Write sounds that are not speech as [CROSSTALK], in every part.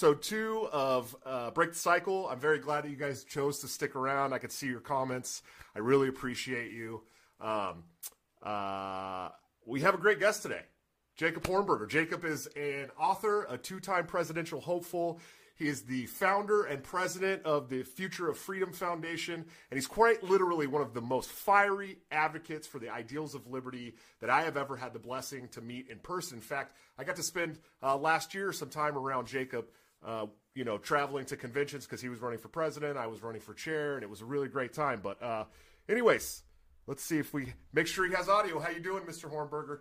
episode two of uh, Break the Cycle. I'm very glad that you guys chose to stick around. I could see your comments. I really appreciate you. Um, uh, we have a great guest today, Jacob Hornberger. Jacob is an author, a two time presidential hopeful. He is the founder and president of the Future of Freedom Foundation, and he's quite literally one of the most fiery advocates for the ideals of liberty that I have ever had the blessing to meet in person. In fact, I got to spend uh, last year some time around Jacob, uh, you know, traveling to conventions because he was running for president, I was running for chair, and it was a really great time. But, uh, anyways, let's see if we make sure he has audio. How you doing, Mr. Hornberger?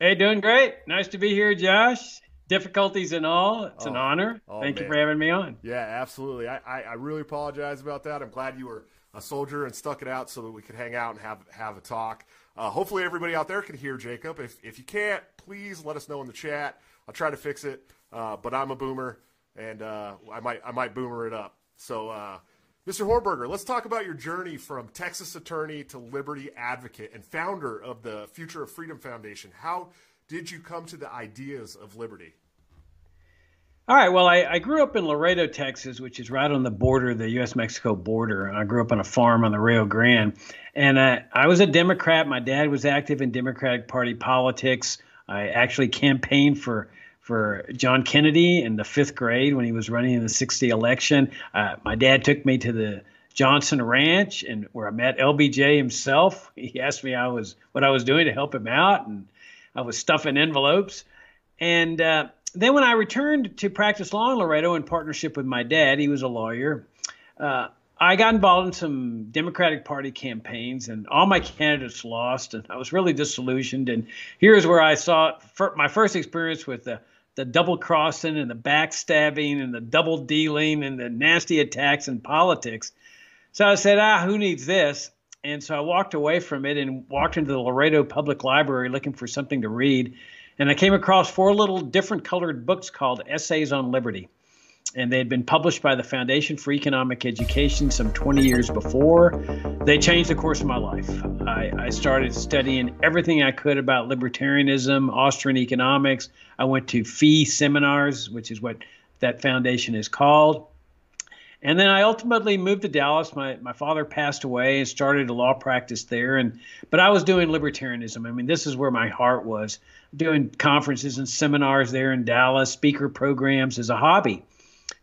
Hey, doing great. Nice to be here, Josh difficulties and all. It's oh, an honor. Oh, Thank man. you for having me on. Yeah, absolutely. I, I, I, really apologize about that. I'm glad you were a soldier and stuck it out so that we could hang out and have have a talk. Uh, hopefully, everybody out there can hear Jacob. If if you can't, please let us know in the chat. I'll try to fix it. Uh, but I'm a boomer, and uh, I might I might boomer it up. So. Uh, Mr. Hornberger, let's talk about your journey from Texas attorney to liberty advocate and founder of the Future of Freedom Foundation. How did you come to the ideas of liberty? All right. Well, I, I, grew up in Laredo, Texas, which is right on the border, the U.S. Mexico border. I grew up on a farm on the Rio Grande. And I, I was a Democrat. My dad was active in Democratic Party politics. I actually campaigned for for John Kennedy in the fifth grade when he was running in the 60 election. Uh, my dad took me to the Johnson Ranch and where I met LBJ himself. He asked me I was what I was doing to help him out, and I was stuffing envelopes. And uh, then when I returned to practice law in Laredo in partnership with my dad, he was a lawyer. Uh, I got involved in some Democratic Party campaigns, and all my candidates lost, and I was really disillusioned. And here's where I saw my first experience with the the double crossing and the backstabbing and the double dealing and the nasty attacks in politics. So I said, ah, who needs this? And so I walked away from it and walked into the Laredo Public Library looking for something to read. And I came across four little different colored books called Essays on Liberty. And they had been published by the Foundation for Economic Education some 20 years before. They changed the course of my life. I, I started studying everything I could about libertarianism, Austrian economics. I went to FEE seminars, which is what that foundation is called. And then I ultimately moved to Dallas. My my father passed away and started a law practice there. And but I was doing libertarianism. I mean, this is where my heart was doing conferences and seminars there in Dallas, speaker programs as a hobby.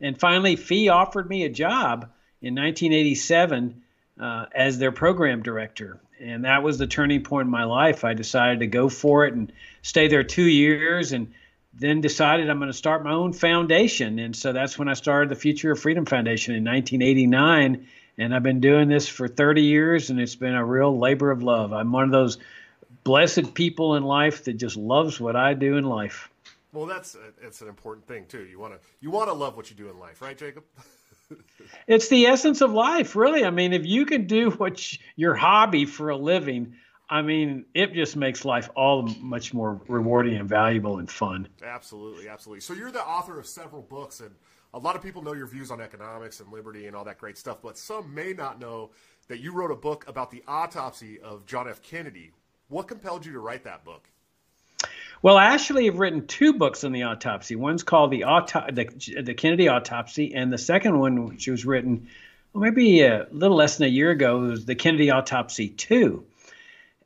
And finally, FEE offered me a job in 1987 uh, as their program director. And that was the turning point in my life. I decided to go for it and stay there two years and then decided I'm going to start my own foundation. And so that's when I started the Future of Freedom Foundation in 1989. And I've been doing this for 30 years, and it's been a real labor of love. I'm one of those blessed people in life that just loves what I do in life. Well, that's uh, it's an important thing too. You want to you want to love what you do in life, right, Jacob? [LAUGHS] it's the essence of life, really. I mean, if you can do what you, your hobby for a living, I mean, it just makes life all much more rewarding and valuable and fun. Absolutely, absolutely. So you're the author of several books, and a lot of people know your views on economics and liberty and all that great stuff, but some may not know that you wrote a book about the autopsy of John F. Kennedy. What compelled you to write that book? Well, I actually have written two books on the autopsy. One's called the, auto- the, the Kennedy Autopsy, and the second one, which was written well, maybe a little less than a year ago, was the Kennedy Autopsy 2.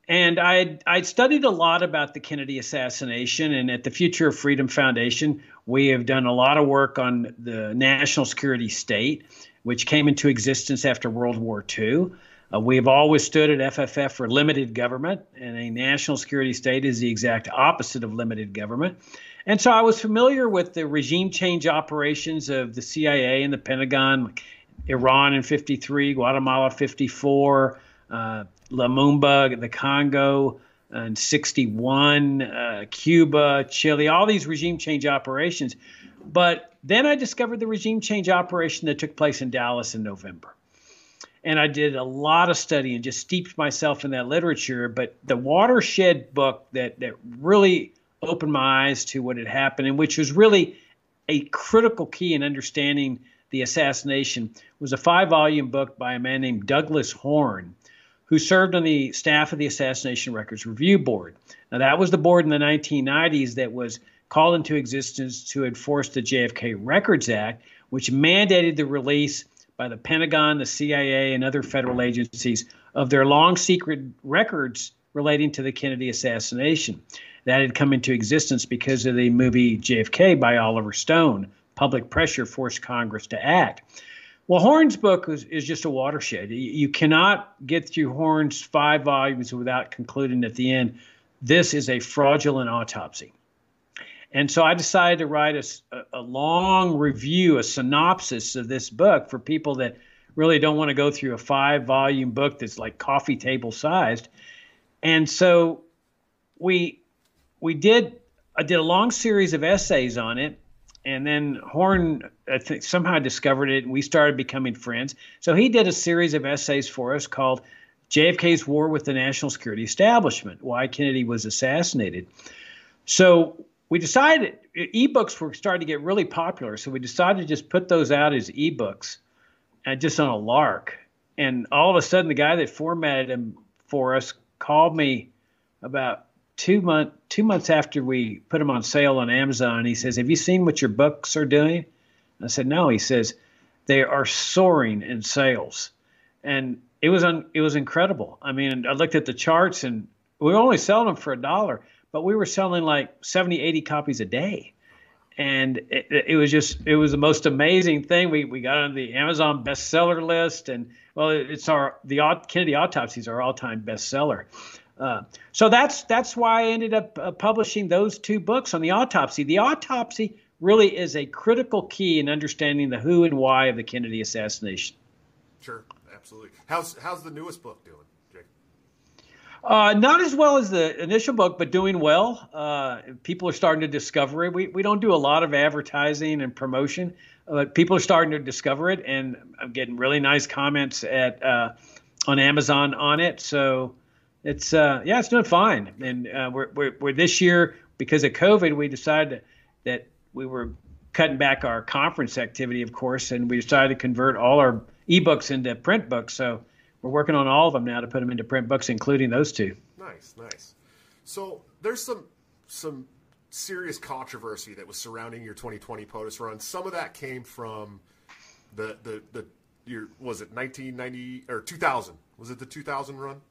And I I studied a lot about the Kennedy assassination, and at the Future of Freedom Foundation, we have done a lot of work on the national security state, which came into existence after World War II. Uh, we have always stood at FFF for limited government, and a national security state is the exact opposite of limited government. And so I was familiar with the regime change operations of the CIA and the Pentagon, Iran in 53, Guatemala 54, uh, Lumumba, the Congo in 61, uh, Cuba, Chile, all these regime change operations. But then I discovered the regime change operation that took place in Dallas in November and I did a lot of study and just steeped myself in that literature. But the watershed book that that really opened my eyes to what had happened, and which was really a critical key in understanding the assassination, was a five-volume book by a man named Douglas Horne, who served on the staff of the Assassination Records Review Board. Now that was the board in the 1990s that was called into existence to enforce the JFK Records Act, which mandated the release by the Pentagon, the CIA, and other federal agencies of their long secret records relating to the Kennedy assassination. That had come into existence because of the movie JFK by Oliver Stone. Public pressure forced Congress to act. Well, Horne's book is, is just a watershed. You, you cannot get through Horne's five volumes without concluding at the end, this is a fraudulent autopsy. And so I decided to write a, a long review, a synopsis of this book for people that really don't want to go through a five volume book that's like coffee table sized. And so we we did I did a long series of essays on it, and then Horne I think somehow discovered it, and we started becoming friends. So he did a series of essays for us called JFK's War with the National Security Establishment: Why Kennedy Was Assassinated. So we decided ebooks were starting to get really popular, so we decided to just put those out as ebooks, and just on a lark. And all of a sudden, the guy that formatted them for us called me about two month two months after we put them on sale on Amazon. He says, "Have you seen what your books are doing?" I said, "No." He says, "They are soaring in sales," and it was un, it was incredible. I mean, I looked at the charts, and we only sell them for a dollar but we were selling like 70, 80 copies a day. And it, it was just, it was the most amazing thing. We, we got on the Amazon bestseller list, and well, it's our the Kennedy autopsies are all time bestseller. Uh, so that's that's why I ended up uh, publishing those two books on the autopsy. The autopsy really is a critical key in understanding the who and why of the Kennedy assassination. Sure, absolutely. How's how's the newest book doing? Uh, not as well as the initial book, but doing well. Uh, people are starting to discover it. We, we don't do a lot of advertising and promotion, but people are starting to discover it, and I'm getting really nice comments at uh, on Amazon on it. So it's uh, yeah, it's doing fine. And uh, we're, we're, we're this year because of COVID, we decided that we were cutting back our conference activity, of course, and we decided to convert all our ebooks into print books. So we're working on all of them now to put them into print books, including those two. Nice, nice. So there's some some serious controversy that was surrounding your 2020 POTUS run. Some of that came from the the the your was it 1990 or 2000? Was it the 2000 run?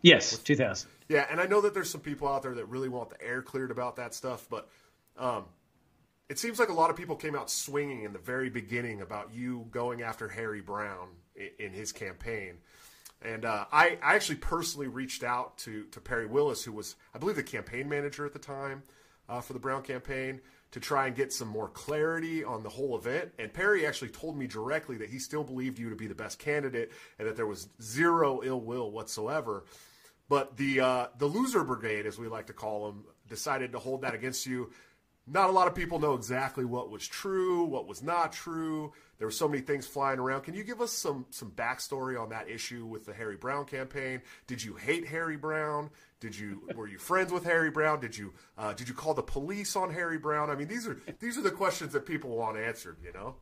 Yes, 2000. Yeah, and I know that there's some people out there that really want the air cleared about that stuff, but um, it seems like a lot of people came out swinging in the very beginning about you going after Harry Browne in, his campaign. And uh, I, I actually personally reached out to, to Perry Willis, who was, I believe, the campaign manager at the time uh, for the Browne campaign, to try and get some more clarity on the whole event. And Perry actually told me directly that he still believed you to be the best candidate and that there was zero ill will whatsoever. But the uh, the loser brigade, as we like to call them, decided to hold that against you not a lot of people know exactly what was true, what was not true. There were so many things flying around. Can you give us some some backstory on that issue with the Harry Browne campaign? Did you hate Harry Browne? Did you [LAUGHS] were you friends with Harry Browne? Did you uh, did you call the police on Harry Browne? I mean, these are these are the questions that people want answered. You know.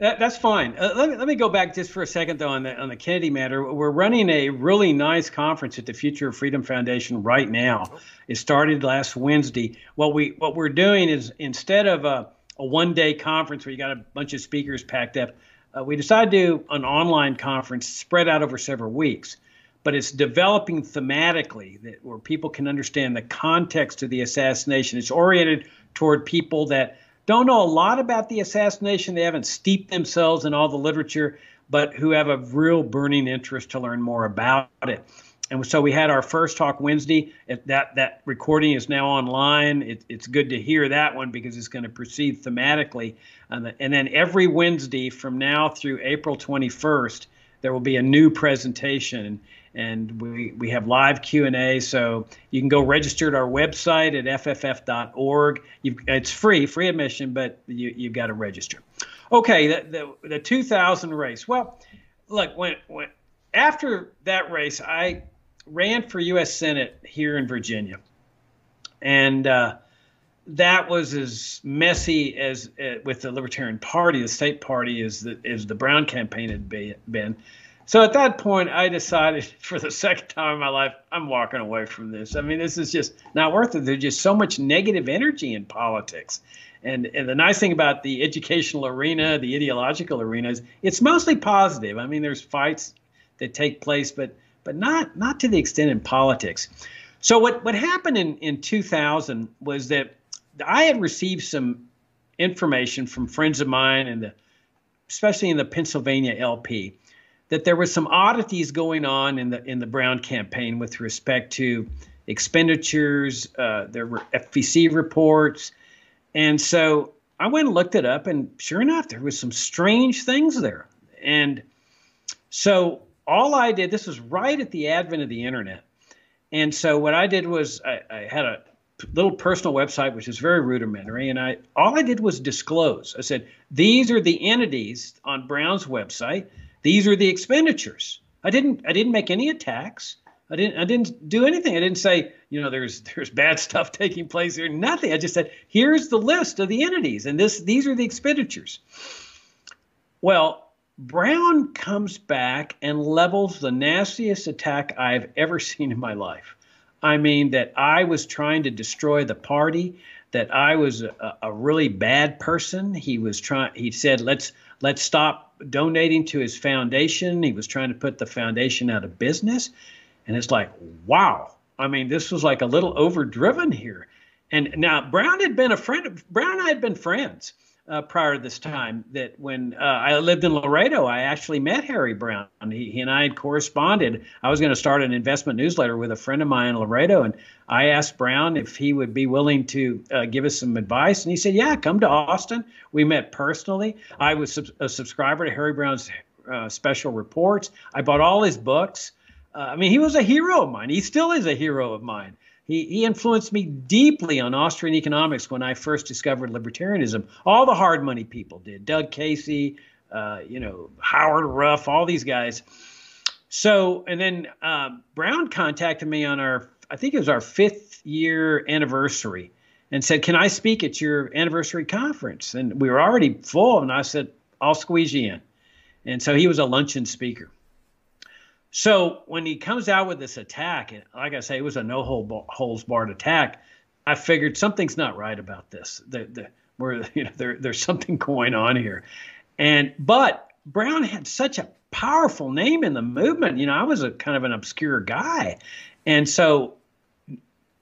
That, that's fine. Uh, let, me, let me go back just for a second, though, on the, on the Kennedy matter. We're running a really nice conference at the Future of Freedom Foundation right now. Oh. It started last Wednesday. What, we, what we're doing is instead of a, a one day conference where you got a bunch of speakers packed up, uh, we decided to do an online conference spread out over several weeks. But it's developing thematically that, where people can understand the context of the assassination. It's oriented toward people that don't know a lot about the assassination. They haven't steeped themselves in all the literature, but who have a real burning interest to learn more about it. And so we had our first talk Wednesday. That that recording is now online. It, it's good to hear that one because it's going to proceed thematically. And, and then every Wednesday from now through April 21st, there will be a new presentation and we, we have live q&a so you can go register at our website at fff.org You've, it's free free admission but you, you've got to register okay the, the, the 2000 race well look when, when after that race i ran for u.s senate here in virginia and uh, that was as messy as uh, with the libertarian party the state party as the, as the browne campaign had been So at that point, I decided [LAUGHS] for the second time in my life, I'm walking away from this. I mean, this is just not worth it. There's just so much negative energy in politics. And, and the nice thing about the educational arena, the ideological arena, is it's mostly positive. I mean, there's fights that take place, but but not not to the extent in politics. So what what happened in in 2000 was that I had received some information from friends of mine and the especially in the Pennsylvania LP that there were some oddities going on in the in the Browne campaign with respect to expenditures. Uh, there were FEC reports, and so I went and looked it up, and sure enough, there was some strange things there. And so all I did, this was right at the advent of the internet, and so what I did was I, I had a little personal website which is very rudimentary and i all i did was disclose i said these are the entities on browne's website these are the expenditures. I didn't I didn't make any attacks. I didn't I didn't do anything. I didn't say, you know, there's there's bad [LAUGHS] stuff taking place here. Nothing. I just said, here's the list of the entities and this these are the expenditures. Well, Browne comes back and levels the nastiest attack I've ever [LAUGHS] seen in my life. I mean that I was trying to destroy the party, that I was a, a really bad person. He was trying he said, let's let's stop donating to his foundation. He was trying to put the foundation out of business. And it's like, wow. I mean, this was like a little overdriven here. And now Browne had been a friend. Browne and I had been friends uh, prior to this time. That when uh, I lived in Laredo, I actually met Harry Browne. He, he and I had corresponded. I was going to start an investment newsletter with a friend of mine in Laredo, and I asked Browne if he would be willing to uh, give us some advice, and he said, "Yeah, come to Austin." We met personally. I was sub- a subscriber to Harry Browne's uh, special reports. I bought all his books. Uh, I mean, he was a hero of mine. He still is a hero of mine. He, he influenced me deeply on Austrian economics when I first discovered libertarianism. All the hard money people did. Doug Casey, uh, you know, Howard Ruff, all these guys. So, and then uh, Browne contacted me on our, I think it was our fifth year anniversary, and said, "Can I speak at your anniversary conference?" And we were already full, and I said, "I'll squeeze you in." And so he was a luncheon speaker. So when he comes out with this attack, and like I say, it was a no holds barred attack. I figured something's not right about this. The, the, where [LAUGHS] you know there, there's something [LAUGHS] going on here, and but Browne had such a powerful name in the movement. You know, I was a kind of an obscure guy, and so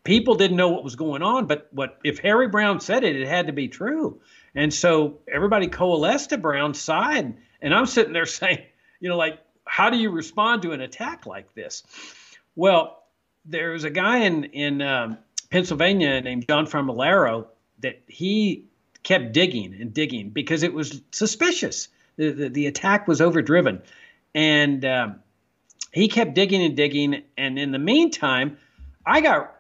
people didn't know what was going on. But what if Harry Browne said it? It had to be true, and so everybody coalesced to Browne's side. And I'm sitting there [LAUGHS] saying, you know, like how do you respond to an attack like this? Well, there was a guy in in um, Pennsylvania named John Famularo that he kept digging and digging because it was suspicious. The the, the attack was overdriven, and um, he kept digging and digging. And in the meantime, I got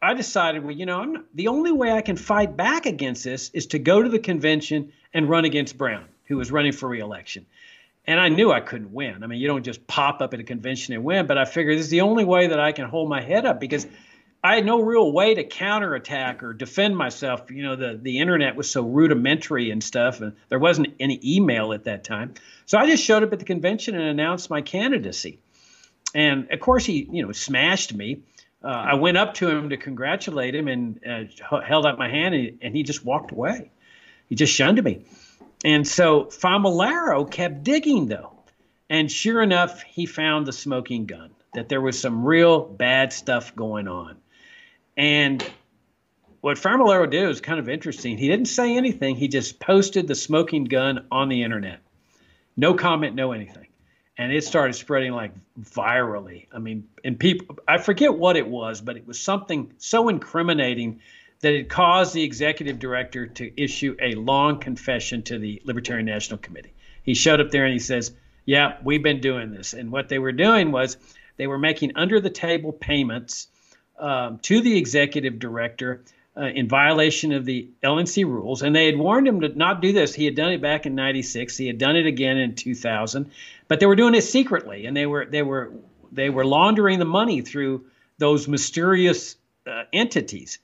I decided, well, you know, not, the only way I can fight back against this is to go to the convention and run against Browne, who was running for reelection. And I knew I couldn't win. I mean, you don't just pop up at a convention and win, but I figured this is the only way that I can hold my head up because I had no real way to counterattack or defend myself. You know, the, the internet was so rudimentary and stuff, and there wasn't any email at that time. So I just showed up at the convention and announced my candidacy. And of course, he, you know, smashed me. Uh, I went up to him to congratulate him and uh, held out my hand, and, and he just walked away. He just shunned me. And so Famularo kept digging though. And sure enough, he found the smoking gun, that there was some real bad stuff going on. And what Famularo did was kind of interesting. He didn't say anything, he just posted the smoking gun on the internet. No comment, no anything. And it started spreading like virally. I mean, and people, I forget what it was, but it was something so incriminating that it caused the executive director to issue a long confession to the Libertarian National Committee. He showed up there and he says, Yeah, we've been doing this. And what they were doing was they were making under the table payments um, to the executive director uh, in violation of the LNC rules. And they had warned him to not do this. He had done it back in 96. He had done it again in 2000. But they were doing it secretly. And they were, they were, they were laundering the money through those mysterious uh, entities.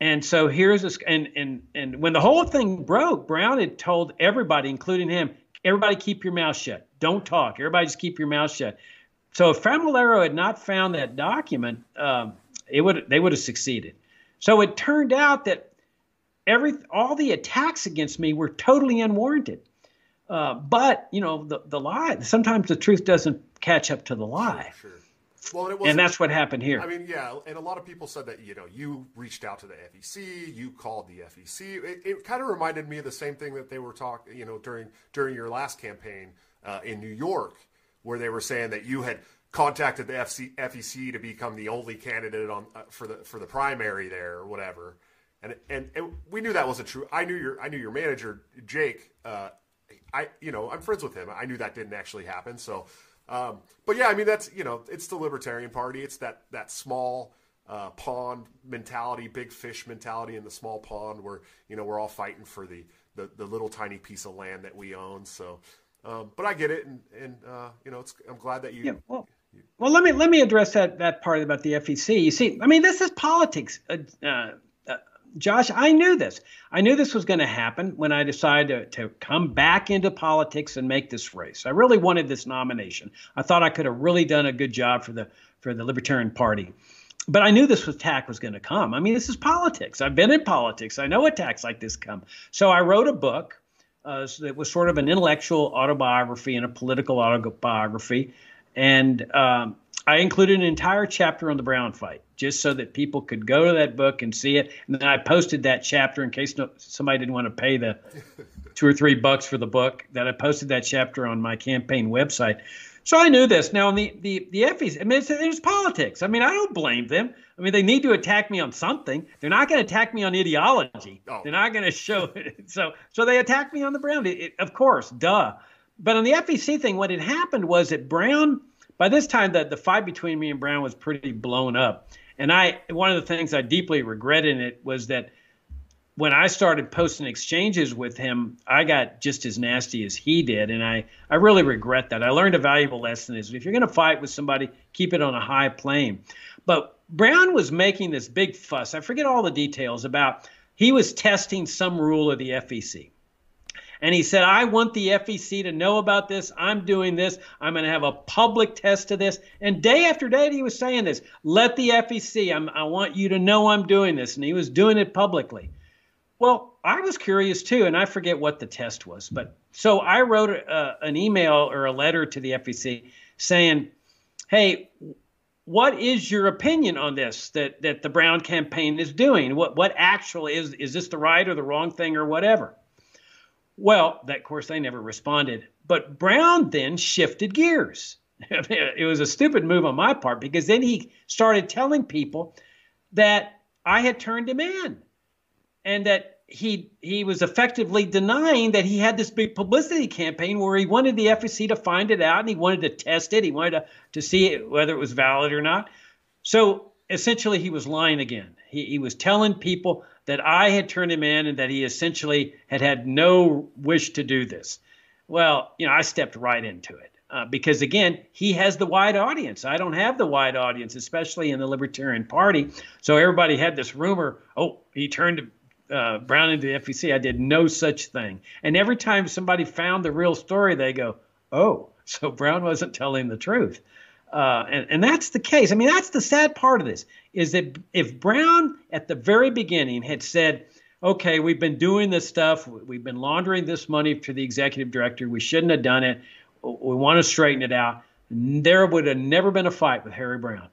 And so here's this, and and and when the whole thing broke, Browne had told everybody, including him, everybody keep your mouth shut. Don't talk. Everybody just keep your mouth shut. So if Famularo had not found that document, um, it would they would have succeeded. So it turned out that every all the attacks against me were totally unwarranted. Uh, but you know the the lie. Sometimes the truth doesn't catch up to the lie. Sure, sure. Well, and, and that's what happened here. I mean, yeah, and a lot of people said that you know you reached out to the FEC, you called the FEC. It, it kind of reminded me of the same thing that they were talking, you know, during during your last campaign uh, in New York, where they were saying that you had contacted the FC, FEC to become the only candidate on uh, for the for the primary there or whatever. And, and, and we knew that wasn't true. I knew your I knew your manager Jake. Uh, I you know I'm friends with him. I knew that didn't actually happen. So, um, but yeah, I mean that's you know it's the Libertarian Party. It's that that small uh, pond mentality, big fish mentality in the small pond where you know we're all fighting for the the, the little tiny piece of land that we own. So, um, but I get it, and and uh, you know I'm glad that you. Yeah, well, well, let me let me address that that part about the FEC. You see, I mean, this is politics. Uh, uh, Josh, I knew this. I knew this was going to happen when I decided to, to come back into politics and make this race. I really wanted this nomination. I thought I could have really done a good job for the for the Libertarian Party. But I knew this attack was going to come. I mean, this is politics. I've been in politics. I know attacks like this come. So I wrote a book uh, that was sort of an intellectual autobiography and a political autobiography. And um, I included an entire chapter on the Browne fight just so that people could go to that book and see it. And then I posted that chapter in case no, somebody didn't want to pay the [LAUGHS] two or three bucks for the book. That I posted that chapter on my campaign website. So I knew this. Now, the the the FEC, I mean, it's, it's politics. I mean, I don't blame them. I mean, they need to attack me on something. They're not going to attack me on ideology. Oh. They're not going to show. [LAUGHS] so so they attacked me on the Browne. It, it, of course, duh. But on the FEC thing, what had happened was that Browne. By this time, the, the fight between me and Browne was pretty blown up. And I, one of the things I deeply regret in it was that when I started posting exchanges with him, I got just as nasty as he did, and I, I really regret that. I learned a valuable lesson: is if you're going to fight with somebody, keep it on a high plane. But Browne was making this big fuss. I forget all the details about he was testing some rule of the FEC. And he said, I want the FEC to know about this. I'm doing this. I'm going to have a public test of this. And day after day, he was saying this let the FEC, I'm, I want you to know I'm doing this. And he was doing it publicly. Well, I was curious too, and I forget what the test was. But so I wrote a, an email or a letter to the FEC saying, hey, what is your opinion on this that, that the Browne campaign is doing? What what actually is is this the right or the wrong thing or whatever? Well, that, of course, they never responded. But Browne then shifted gears. [LAUGHS] it was a stupid move on my part because then he started telling people that I had turned him in and that he he was effectively denying that he had this big publicity campaign where he wanted the FEC to find it out and he wanted to test it. He wanted to, to see whether it was valid or not. So essentially, he was lying again. He, he was telling people that I had turned him in and that he essentially had had no wish to do this. Well, you know, I stepped right into it uh, because, again, he has the wide audience. I don't have the wide audience, especially in the Libertarian Party. So everybody had this rumor oh, he turned uh, Browne into the FEC. I did no such thing. And every time somebody found the real story, they go, oh, [LAUGHS] so Browne wasn't telling the truth. Uh, and, and that's the case. I mean, that's the sad part of this is that if Browne at the very beginning had said, okay, we've been doing this stuff, we've been laundering this money to the executive director, we shouldn't have done it, we want to straighten it out, there would have never been a fight with Harry Browne.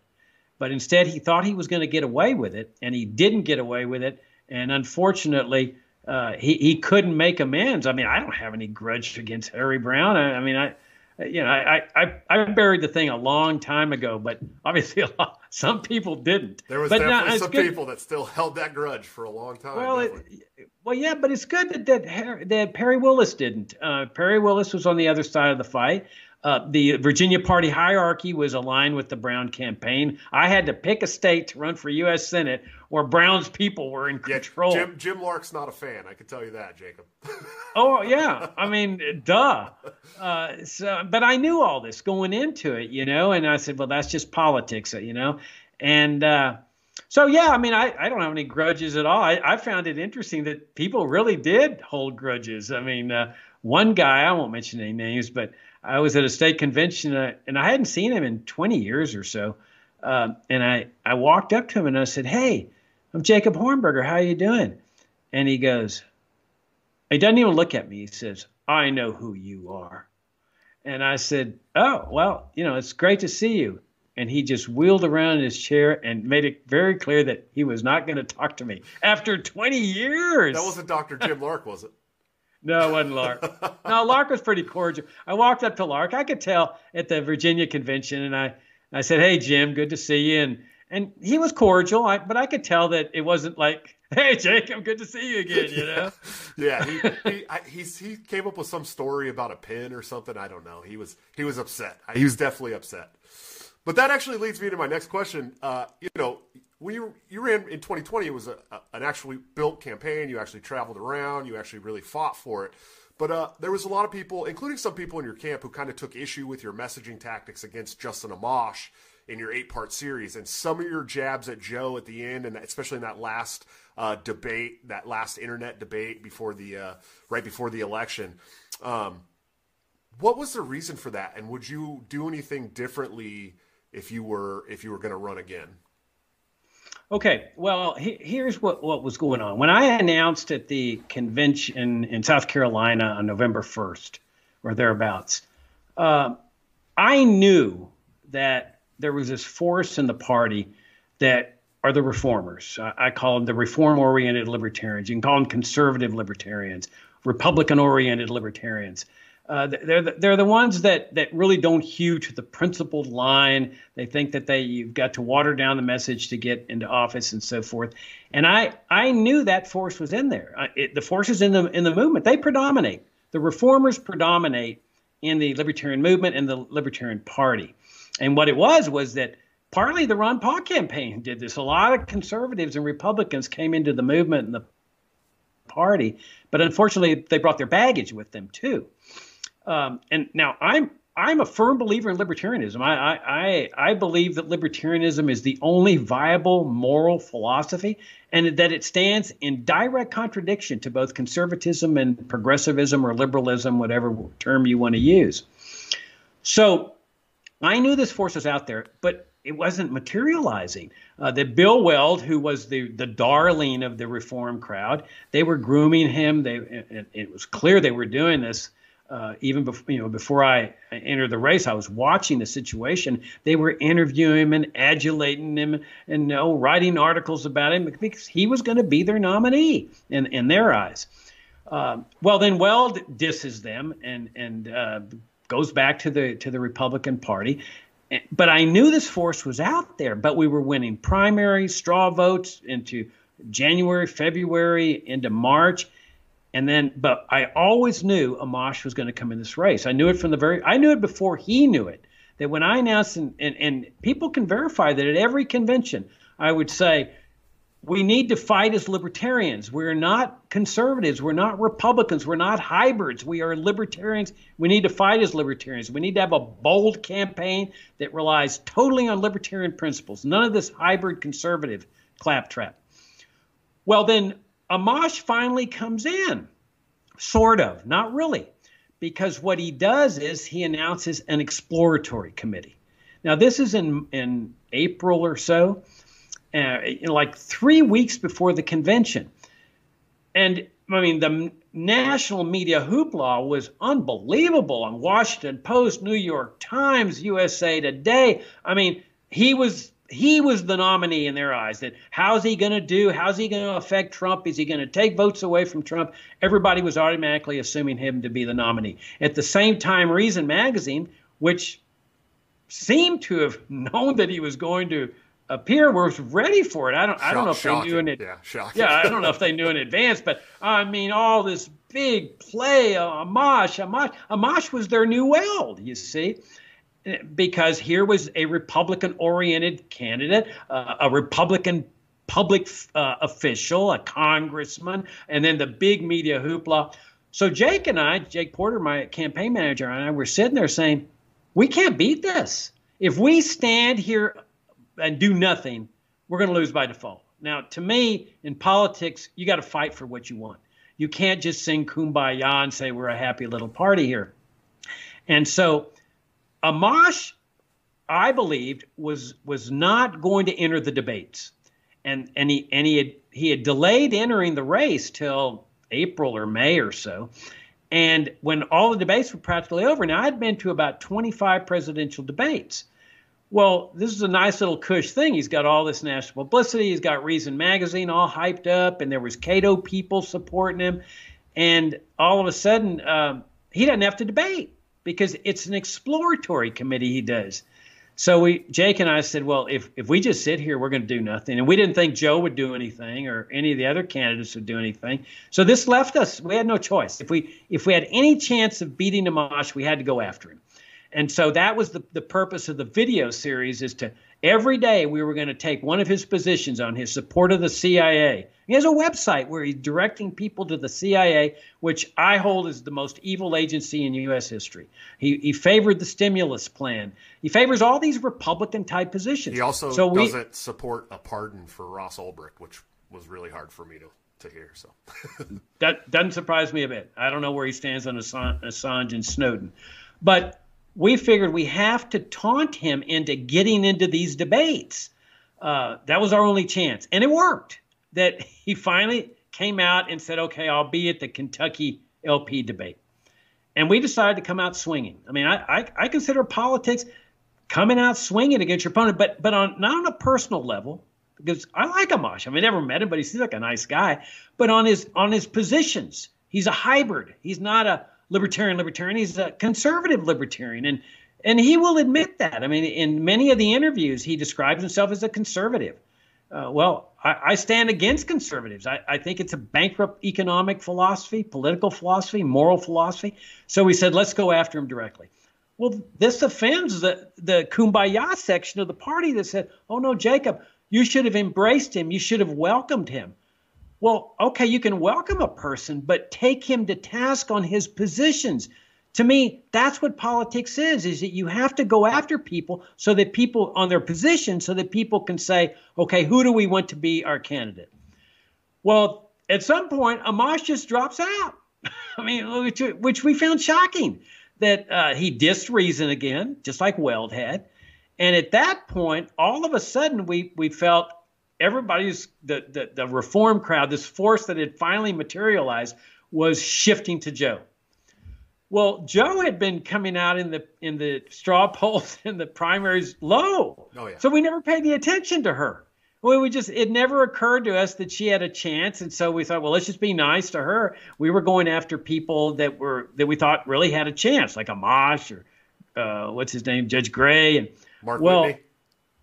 But instead, he thought he was going to get away with it, and he didn't get away with it. And unfortunately, uh, he, he couldn't make amends. I mean, I don't have any grudge against Harry Browne. I, I mean, I, you know, I, I I buried the thing a long time ago, but obviously [LAUGHS] lot, some people didn't. There was but definitely some good. people that still held that grudge for a long time. Well, it, well, yeah, but it's good that that, that Perry Willis didn't. Uh, Perry Willis was on the other side of the fight. Uh, the Virginia party hierarchy was aligned with the Browne campaign. I had to pick a state to run for U.S. Senate where Browne's people were in control. Yeah, Jim, Jim Lark's not a fan. I can tell you that, Jacob. [LAUGHS] oh yeah, I mean, duh. Uh, so, but I knew all this going into it, you know, and I said, well, that's just politics, you know, and. Uh, so yeah, I mean, I, I don't have any grudges at all. I, I found it interesting that people really did hold grudges. I mean, uh, one guy, I won't mention any names, but I was at a state convention uh, and I hadn't seen him in 20 years or so. Uh, and I, I walked up to him and I said, Hey, I'm Jacob Hornberger. How you doing? And he goes, he doesn't even look at me. He says, I know who you are. And I said, Oh, well, you know, it's great to see you. And he just wheeled around in his chair and made it very clear that he was not going to talk to me after 20 years. That wasn't Dr. Jim Lark, was it? [LAUGHS] No, it wasn't Lark. no, Lark was pretty cordial. I walked up to Lark. I could tell at the Virginia convention, and I, I said, "Hey, Jim, good to see you." And and he was cordial, I, but I could tell that it wasn't like, [LAUGHS] "Hey, Jacob, good to see you again." You know? [LAUGHS] yeah, he he, I, he came up with some story about a pin or something. I don't know. He was he was upset. He was definitely upset. But that actually leads me to my next question. Uh, you know, when you you ran in 2020, it was a, a, an actually built campaign. You actually traveled around. You actually really fought for it. But uh, there was a lot of people, including some people in your camp, who kind of took issue with your messaging tactics against Justin Amash in your eight-part series, and some of your jabs at Jo at the end, and especially in that last uh, debate, that last internet debate before the uh, right before the election. Um, what was the reason for that, and would you do anything differently if you were if you were going to run again? Okay, well, he, here's what, what was going on. When I announced at the convention in South Carolina on November 1st or thereabouts, uh, I knew that there was this force in the party that are the reformers. I, I call them the reform oriented libertarians. You can call them conservative libertarians, Republican oriented libertarians. Uh, they're the, they're the ones that that really don't hew to the principled line. They think that they you've got to water down the message to get into office and so forth. And I I knew that force was in there. I, it, the forces in the in the movement they predominate. The reformers predominate in the libertarian movement and the libertarian party. And what it was was that partly the Ron Paul campaign did this. A lot of conservatives and Republicans came into the movement and the party, but unfortunately they brought their baggage with them too. Um, and now I'm I'm a firm believer in libertarianism. I, I I believe that libertarianism is the only viable moral philosophy, and that it stands in direct contradiction to both conservatism and progressivism or liberalism, whatever term you want to use. So I knew this force was out there, but it wasn't materializing. Uh, that Bill Weld, who was the the darling of the reform crowd, they were grooming him. They it, it was clear they were doing this uh, even before you know before I entered the race, I was watching the situation. They were interviewing him and adulating him and you know, writing articles about him because he was going to be their nominee in in their eyes. Uh, well, then Weld disses them and and uh, goes back to the to the Republican Party. But I knew this force was out there. But we were winning primary straw votes into January, February, into March and then, but I always knew Amash was going to come in this race. I knew it from the very, I knew it before he knew it. That when I announced, and, and, and people can verify that at every convention, I would say, we need to fight as libertarians. We're not conservatives. We're not Republicans. We're not hybrids. We are libertarians. We need to fight as libertarians. We need to have a bold campaign that relies totally on libertarian principles. None of this hybrid conservative claptrap. Well, then Amash finally comes in, sort of, not really, because what he does is he announces an exploratory committee. Now, this is in, in April or so, uh, like three weeks before the convention. And I mean, the national media hoopla was unbelievable on Washington Post, New York Times, USA Today. I mean, he was he was the nominee in their eyes. That how's he going to do? How's he going to affect Trump? Is he going to take votes away from Trump? Everybody was automatically assuming him to be the nominee. At the same time, Reason Magazine, which seemed to have [LAUGHS] known that he was going to appear, was ready for it. I don't. I don't know if shocking. they knew in it. Yeah, shocking. yeah, I don't know if they knew [LAUGHS] in advance, but I mean, all this big play, uh, Amash, Amash, Amash was their new Weld. You see because here was a Republican oriented candidate, uh, a Republican public uh, official, a congressman, and then the big media hoopla. So Jake and I, Jake Porter, my campaign manager, and I were sitting there saying, we can't beat this. If we stand here and do nothing, we're going to lose by default. Now, to me, in politics, you got to fight for what you want. You can't just sing kumbaya and say we're a happy little party here. And so Amash, I believed, was was not going to enter the debates. And and he and he had he had delayed entering the race till April or May or so. And when all the debates were practically over, now I'd been to about 25 presidential debates. Well, this is a nice little cush thing. He's got all this national publicity. He's got Reason Magazine all hyped up, and there was Cato people supporting him. And all of a sudden, um, he doesn't have to debate because it's an exploratory committee he does. So we, Jake and I said, well, if if we just sit here, we're going to do nothing, and we didn't think Jo would do anything or any of the other candidates would do anything. So this left us. We had no choice. If we if we had any chance of beating Amash, we had to go after him. And so that was the, the purpose of the video series is to every day we were going to take one of his positions on his support of the CIA. He has a website where he's directing people to the CIA, which I hold as the most evil agency in U.S. history. He, he favored the stimulus plan. He favors all these Republican type positions. He also so doesn't we, support a pardon for Ross Ulbricht, which was really hard for me to to hear. So [LAUGHS] that doesn't surprise me a bit. I don't know where he stands on Assange and Snowden, but we figured we have to taunt him into getting into these debates. Uh, that was our only chance, and it worked. That [LAUGHS] he finally came out and said, "Okay, I'll be at the Kentucky LP debate," and we decided to come out swinging. I mean, I, I, I consider politics coming out swinging against your opponent, but but on not on a personal level because I like Amash. I mean, I never met him, but he seems like a nice guy. But on his on his positions, he's a hybrid. He's not a libertarian libertarian. He's a conservative libertarian, and and he will admit that. I mean, in many of the interviews, he describes himself as a conservative. Uh, well, I, I, stand against conservatives. I, I, think it's a bankrupt economic philosophy, political philosophy, moral philosophy. So we said, let's go after him directly. Well, this offends the, the kumbaya section of the party that said, oh no, Jacob, you should have embraced him. You should have welcomed him. Well, okay, you can welcome a person, but take him to task on his positions. To me, that's what politics is, is that you have to go after people so that people on their position so that people can say, okay, who do we want to be our candidate? Well, at some point, Amash just drops out. [LAUGHS] I mean, which, which, we found shocking that uh, he dissed Reason again, just like Weld had. And at that point, all of a sudden, we, we felt everybody's the, the, the reform crowd, this force that had finally materialized, was shifting to Jo. Well, Jo had been coming out in the in the straw polls [LAUGHS] in the primaries low, oh, yeah. so we never paid the attention to her. Well, we just it never occurred to us that she had a chance, and so we thought, well, let's just be nice to her. We were going after people that were that we thought really had a chance, like Amash or uh, what's his name, Judge Gray, and Mark well, Whitney.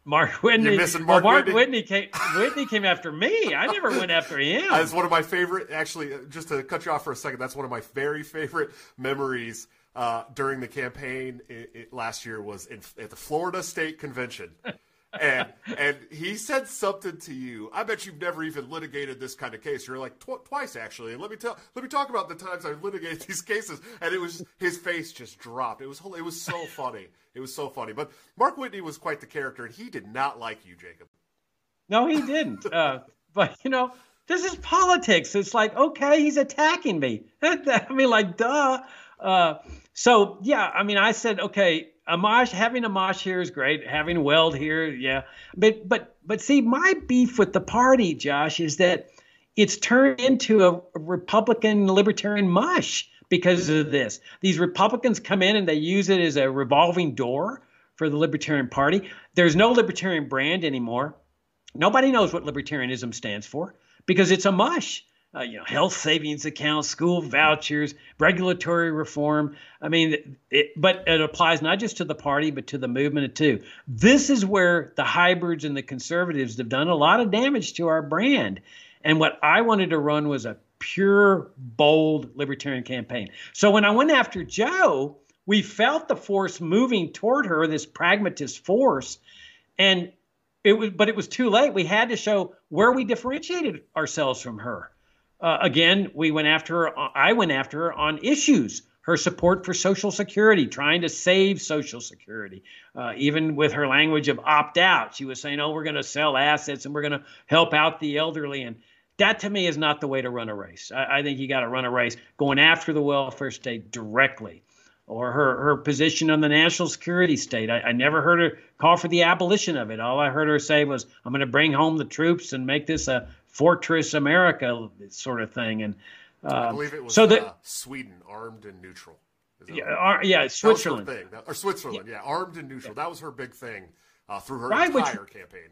Mark Whitney. You're missing Mark, well, Mark Whitney. Whitney came. Whitney came after me. I never went after him. That's one of my favorite. Actually, just to cut you off for a second, that's one of my very favorite memories uh, during the campaign it, it, last year. Was in, at the Florida State Convention. And and he said something to you. I bet you've never even litigated this kind of case. You're like tw- twice actually. And let me tell, let me talk about the times I've litigated these cases. And it was his face just dropped. It was it was so funny. It was so funny. But Mark Whitney was quite the character, and he did not like you, Jacob. No, he didn't. uh, but you know, this is politics. It's like okay, he's attacking me. [LAUGHS] I mean, like duh. Uh, so yeah, I mean, I said okay Amash having Amash here is great. Having Weld here, yeah. But but but see, my beef with the party, Josh, is that it's turned into a, a Republican libertarian mush because of this. These Republicans come in and they use it as a revolving door for the Libertarian Party. There's no libertarian brand anymore. Nobody knows what libertarianism stands for because it's a mush uh, you know, health savings accounts, school vouchers, regulatory reform. I mean, it, but it applies not just to the party, but to the movement too. This is where the hybrids and the conservatives have done a lot of damage to our brand. And what I wanted to run was a pure, bold libertarian campaign. So when I went after Jo, we felt the force moving toward her, this pragmatist force. And it was, but it was too late. We had to show where we differentiated ourselves from her. Uh, again, we went after her. I went after her on issues. Her support for Social Security, trying to save Social Security, uh, even with her language of opt out. She was saying, "Oh, we're going to sell assets and we're going to help out the elderly." And that to me is not the way to run a race. I, I think you got to run a race going after the welfare state directly or her, her position on the national security state. I, I, never heard her call for the abolition of it. All I heard her say was, I'm going to bring home the troops and make this a fortress America sort of thing. And uh, I believe it was so the, uh, Sweden, armed and neutral. Yeah, yeah, Switzerland. thing. or Switzerland, yeah. yeah. armed and neutral. Yeah. That was her big thing uh, through her right, entire which, campaign.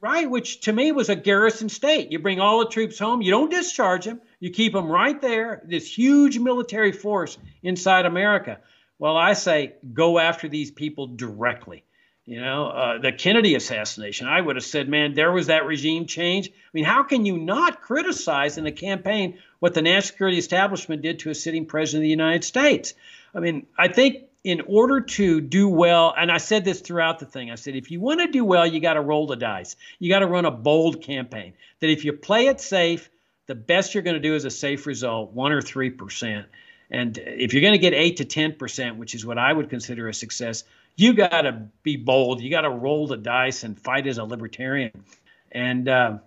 Right, which to me was a garrison state. You bring all the troops home, you don't discharge them, you keep them right there, this huge military force inside America. Well, I say go after these people directly. You know, uh, the Kennedy assassination, I would have said, man, there was that regime change. I mean, how can you not criticize in a campaign what the national security establishment did to a sitting president of the United States? I mean, I think in order to do well, and I said this throughout the thing, I said, if you want to do well, you got to roll the dice. You got to run a bold campaign. That if you play it safe, the best you're going to do is a safe result, one or three percent. And if you're going to get eight to ten percent, which is what I would consider a success, you got to be bold. You got to roll the dice and fight as a libertarian. And uh,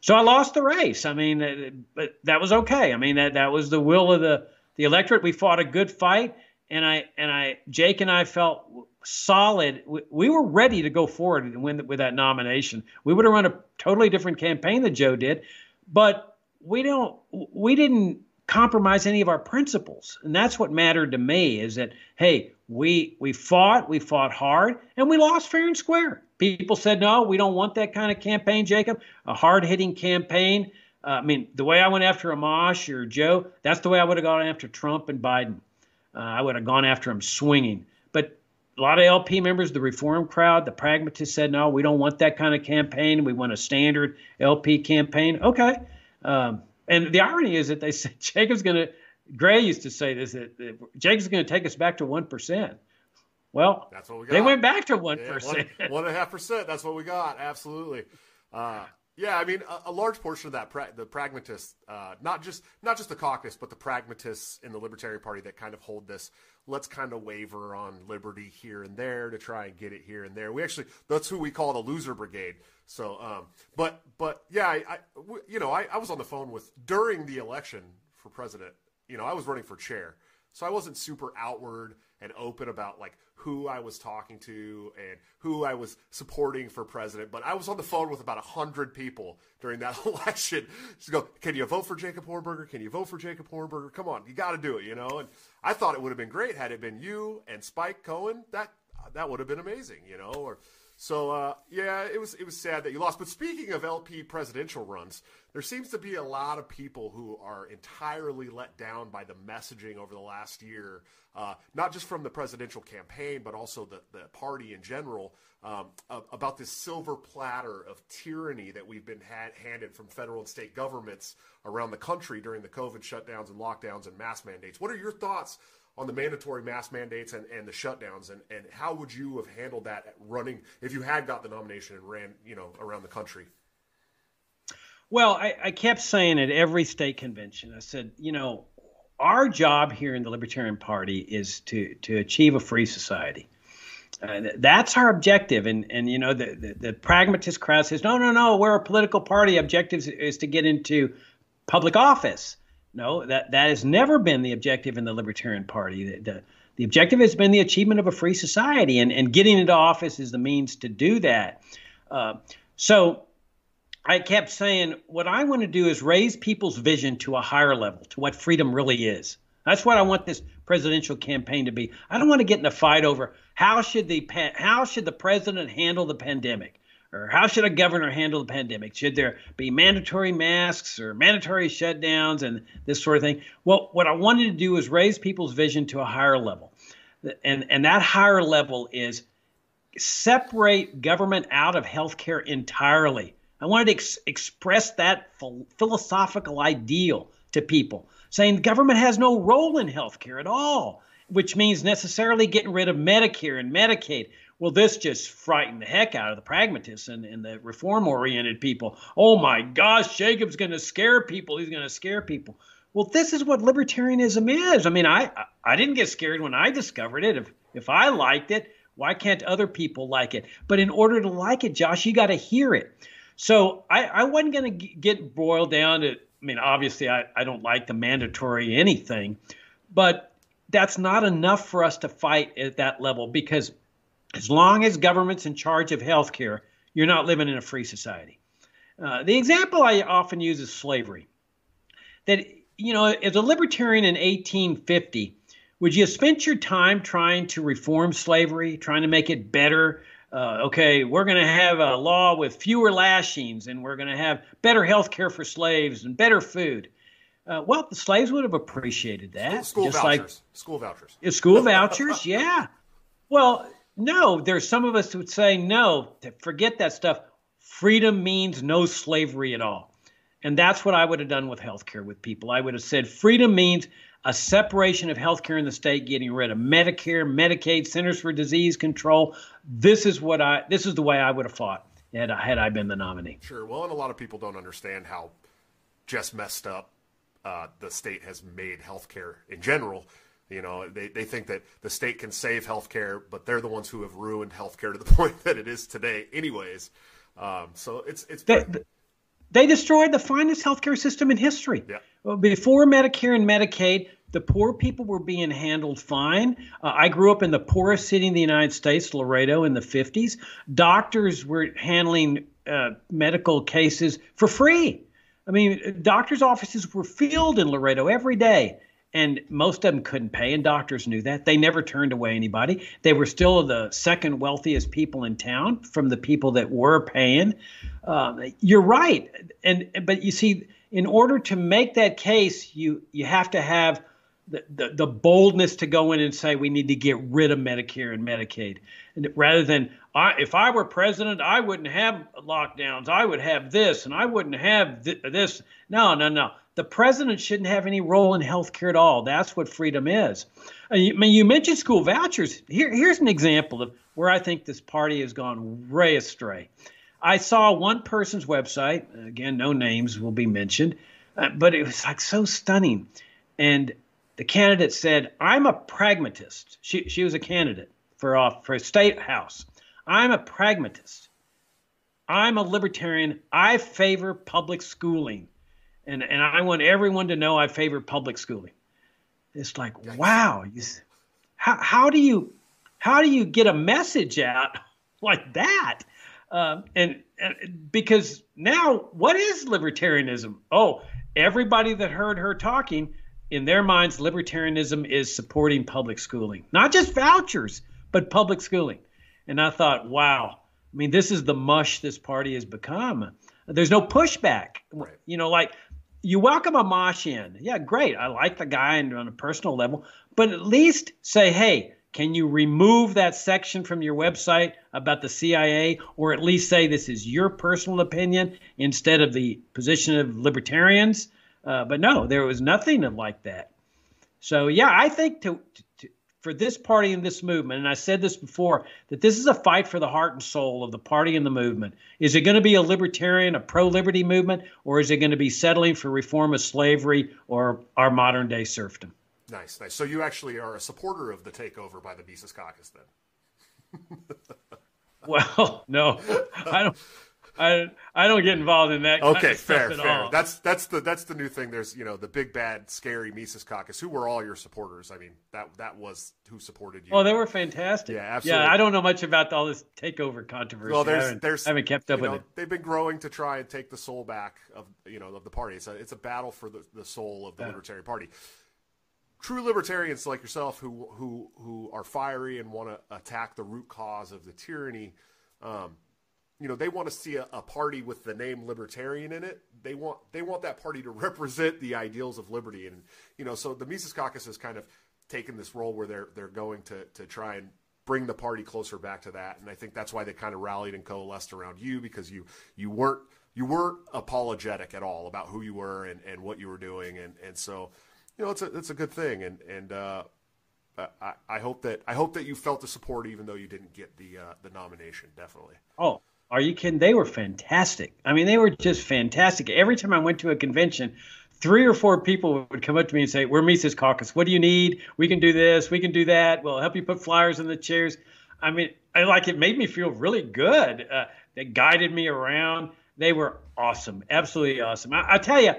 so I lost the race. I mean, uh, but that was okay. I mean, that that was the will of the the electorate. We fought a good fight and I and I Jake and I felt solid. We, we were ready to go forward and win with that nomination. We would have run a totally different campaign than Joe did, but we don't. We didn't compromise any of our principles, and that's what mattered to me. Is that hey, we we fought, we fought hard, and we lost fair and square. People said no, we don't want that kind of campaign, Jacob. A hard hitting campaign. Uh, I mean, the way I went after Amash or Joe, that's the way I would have gone after Trump and Biden. Uh, I would have gone after him swinging. But a lot of LP members, the reform crowd, the pragmatists said, no, we don't want that kind of campaign. We want a standard LP campaign. Okay. Um, and the irony is that they said [LAUGHS] Jacob's going to, Gray used to say this, that, that Jacob's going to take us back to 1%. Well, that's what we got. They went back to 1%. Yeah, one, [LAUGHS] one and a half percent. That's what we got. Absolutely. Uh, yeah, I mean, a, a, large portion of that, pra- the pragmatists, uh, not just not just the caucus, but the pragmatists in the Libertarian Party that kind of hold this. Let's kind of waver on liberty here and there to try and get it here and there. We actually that's who we call the loser brigade. So, um, but but yeah, I, I you know I, I was on the phone with during the election for president. You know, I was running for chair, so I wasn't super outward and open about like who I was talking to and who I was supporting for president. But I was on the phone with about hundred people during that [LAUGHS] election. Just go, can you vote for Jacob Hornberger? Can you vote for Jacob Hornberger? Come on, you got to do it, you know. And I thought it would have been great had it been you and Spike Cohen. That that would have been amazing, you know. Or so uh, yeah, it was it was sad that you lost. But speaking of LP presidential runs, there seems to be a lot of people who are entirely let down by the messaging over the last year, uh, not just from the presidential campaign, but also the the party in general. Um, about this silver platter of tyranny that we've been had, handed from federal and state governments around the country during the COVID shutdowns and lockdowns and mass mandates. What are your thoughts on the mandatory mask mandates and, and the shutdowns and, and how would you have handled that running if you had got the nomination and ran you know around the country? Well I, I kept saying at every state convention i said you know our job here in the libertarian party is to to achieve a free society. Uh, that's our objective and and you know the, the, the pragmatist crowd says no no no we're a political party. Objective is to get into public office no, that, that has never been the objective in the Libertarian Party. The, the, the objective has been the achievement of a free society, and, and getting into office is the means to do that. Uh, so I kept saying, what I want to do is raise people's vision to a higher level, to what freedom really is. That's what I want this presidential campaign to be. I don't want to get in a fight over how should the how should the president handle the pandemic or how should a governor handle the pandemic? Should there be mandatory masks or mandatory shutdowns and this sort of thing? Well, what I wanted to do is raise people's vision to a higher level. And, and that higher level is separate government out of healthcare entirely. I wanted to ex- express that philosophical ideal to people, saying government has no role in healthcare at all, which means necessarily getting rid of Medicare and Medicaid, well, this just frightened the heck out of the pragmatists and, and the reform oriented people. Oh my gosh, Jacob's going to scare people. He's going to scare people. Well, this is what libertarianism is. I mean, I I didn't get scared when I discovered it. If if I liked it, why can't other people like it? But in order to like it, Josh, you got to hear it. So I, I wasn't going to get boiled down to. I mean, obviously, I, I don't like the mandatory anything, but that's not enough for us to fight at that level because as long as government's in charge of healthcare, you're not living in a free society. Uh, the example I often use is slavery. That, you know, as a libertarian in 1850, would you have spent your time trying to reform slavery, trying to make it better? Uh, okay, we're going to have a law with fewer lashings and we're going to have better health care for slaves and better food. Uh, well, the slaves would have appreciated that. School, school vouchers. Like, school vouchers. School vouchers, yeah. [LAUGHS] Well, no, there's some of us who would say, no, forget that stuff. Freedom means no slavery at all. And that's what I would have done with healthcare with people. I would have said freedom means a separation of healthcare in the state, getting rid of Medicare, Medicaid, Centers for Disease Control. This is what I this is the way I would have fought had I, had I been the nominee. Sure. Well, and a lot of people don't understand how just messed up uh, the state has made healthcare in general. You know, they, they think that the state can save healthcare, but they're the ones who have ruined healthcare to the [LAUGHS] point that it is today, anyways. Um, so it's it's. They, they destroyed the finest healthcare system in history. Yeah. Before Medicare and Medicaid, the poor people were being handled fine. Uh, I grew up in the poorest city in the United States, Laredo, in the 50s. Doctors were handling uh, medical cases for free. I mean, doctors' offices were filled in Laredo every day and most of them couldn't pay, and doctors knew that. They never turned away anybody. They were still the second wealthiest people in town from the people that were paying. Uh, you're right, and but you see, in order to make that case, you you have to have the, the, the boldness to go in and say we need to get rid of Medicare and Medicaid, and rather than I, if I were president, I wouldn't have lockdowns. I would have this, and I wouldn't have th- this. No, no, no the president shouldn't have any role in health care at all. That's what freedom is. Uh, I mean, you mentioned school vouchers. Here, here's an example of where I think this party has gone way astray. I saw one person's website, again, no names will be mentioned, uh, but it was like so stunning. And the candidate said, I'm a pragmatist. She, she was a candidate for, uh, for state house. I'm a pragmatist. I'm a libertarian. I favor public schooling and and I want everyone to know I favor public schooling. It's like, wow, you, how how do you how do you get a message out [LAUGHS] like that? Um, and, and because now, what is libertarianism? Oh, everybody that heard her talking, in their minds, libertarianism is supporting public schooling, not just vouchers, but public schooling. And I thought, wow, I mean, this is the mush this party has become. There's no pushback. Right. You know, like you welcome Amash in. Yeah, great. I like the guy on a personal level, but at least say, hey, can you remove that section from your website about the CIA, or at least say this is your personal opinion instead of the position of libertarians? Uh, but no, there was nothing like that. So yeah, I think to, for this party and this movement, and I said this before, that this is a fight for the heart and soul of the party and the movement. Is it going to be a libertarian, a pro liberty movement, or is it going to be settling for reform of slavery or our modern day serfdom? Nice, nice. So you actually are a supporter of the takeover by the Mises Caucus then? [LAUGHS] well, no, I don't. I I don't get involved in that. Okay, fair, fair. All. That's that's the that's the new thing. There's you know the big bad scary Mises Caucus. Who were all your supporters? I mean that that was who supported you. Oh, they were fantastic. Yeah, absolutely. Yeah, I don't know much about all this takeover controversy. Well, there's I there's I haven't kept up with know, it. They've been growing to try and take the soul back of you know of the party. It's a it's a battle for the, the soul of the yeah. Libertarian Party. True libertarians like yourself who who who are fiery and want to attack the root cause of the tyranny. Um, you know they want to see a, a, party with the name libertarian in it they want they want that party to [LAUGHS] represent the ideals of liberty and you know so the mises caucus has kind of taken this role where they're they're going to to try and bring the party closer back to that and i think that's why they kind of rallied and coalesced around you because you you weren't you weren't apologetic at all about who you were and, and what you were doing and and so you know it's a it's a good thing and and uh, I, I hope that I hope that you felt the support even though you didn't get the uh, the nomination. Definitely. Oh, are you kidding? They were fantastic. I mean, they were just fantastic. Every time I went to a convention, three or four people would come up to me and say, "We're Mises Caucus. What do you need? We can do this. We can do that. We'll help you put flyers in the chairs." I mean, I like it made me feel really good. Uh, they guided me around. They were awesome, absolutely awesome. I, I tell you,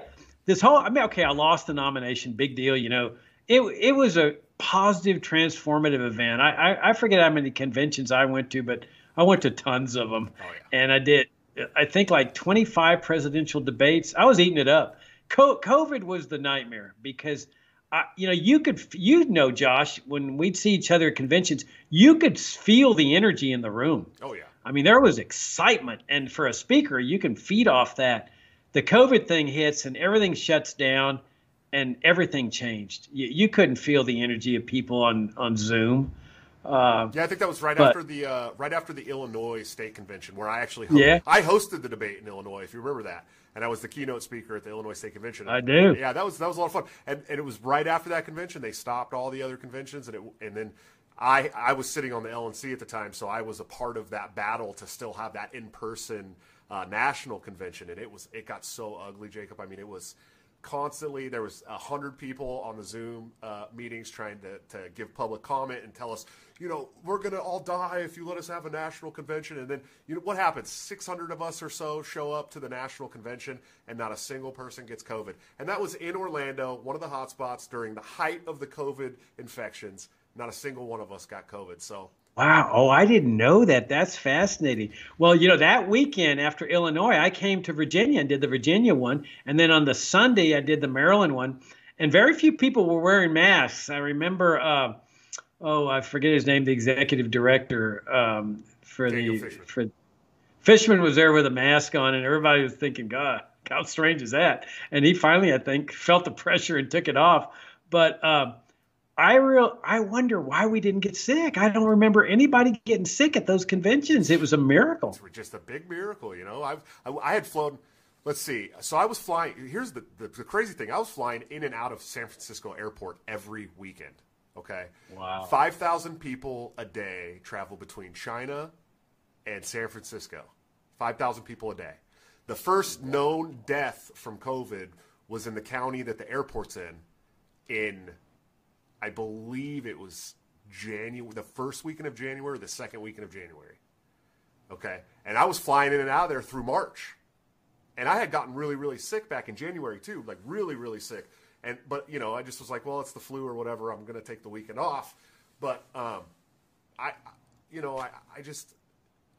this whole I mean, okay, I lost the nomination, big deal. You know, it it was a positive, transformative event. I, I, I forget how many conventions I went to, but I went to tons of them, oh, yeah. and I did. I think like 25 presidential debates. I was eating it up. COVID was the nightmare because, I, you know, you could, you know, Josh, when we'd see each other at conventions, you could feel the energy in the room. Oh yeah. I mean, there was excitement, and for a speaker, you can feed off that. The COVID thing hits, and everything shuts down and everything changed. You, you couldn't feel the energy of people on on Zoom. Uh, yeah, I think that was right but, after the uh, right after the Illinois State Convention, where I actually hosted, yeah I hosted the debate in Illinois, if you remember that, and I was the keynote speaker at the Illinois State Convention. I do. Yeah, that was that was a lot of fun, and and it was right after that convention they stopped all the other conventions, and it and then I I was sitting on the LNC at the time, so I was a part of that battle to still have that in person uh, national convention, and it was it got so ugly, Jacob. I mean, it was constantly there was a hundred people on the zoom uh, meetings trying to, to give public comment and tell us you know we're going to all die if you let us have a national convention. And then you know what happens? 600 of us or so show up to the national convention and not a single person gets covid. And that was in orlando one of the hotspots during the height of the covid infections. Not a single one of us got covid. So Wow. Oh, I didn't know that. That's fascinating. Well, you know, that weekend after Illinois, I came to Virginia and did the Virginia one. And then on the Sunday, I did the Maryland one. And very few people were wearing masks. I remember, uh, oh, I forget his name, the executive director um, for Daniel the. Fishman. For, Fishman was there with a mask on, and everybody was thinking, God, how strange is that? And he finally, I think, felt the pressure and took it off. But, uh, I real I wonder why we didn't get sick. I don't remember anybody getting sick at those conventions. It was a miracle. It's just a big miracle, you know. I've, I, I had flown. Let's see. So I was flying. Here's the, the, the crazy thing. I was flying in and out of San Francisco Airport every weekend. Okay. Wow. Five thousand people a day travel between China and San Francisco. Five thousand people a day. The first known death from COVID was in the county that the airport's in, in I believe it was January, the first weekend of January, the second weekend of January. Okay, and I was flying in and out of there through March, and I had gotten really, really sick back in January too, like really, really sick. And but you know, I just was like, well, it's the flu or whatever. I'm going to take the weekend off. But um, I, you know, I, I just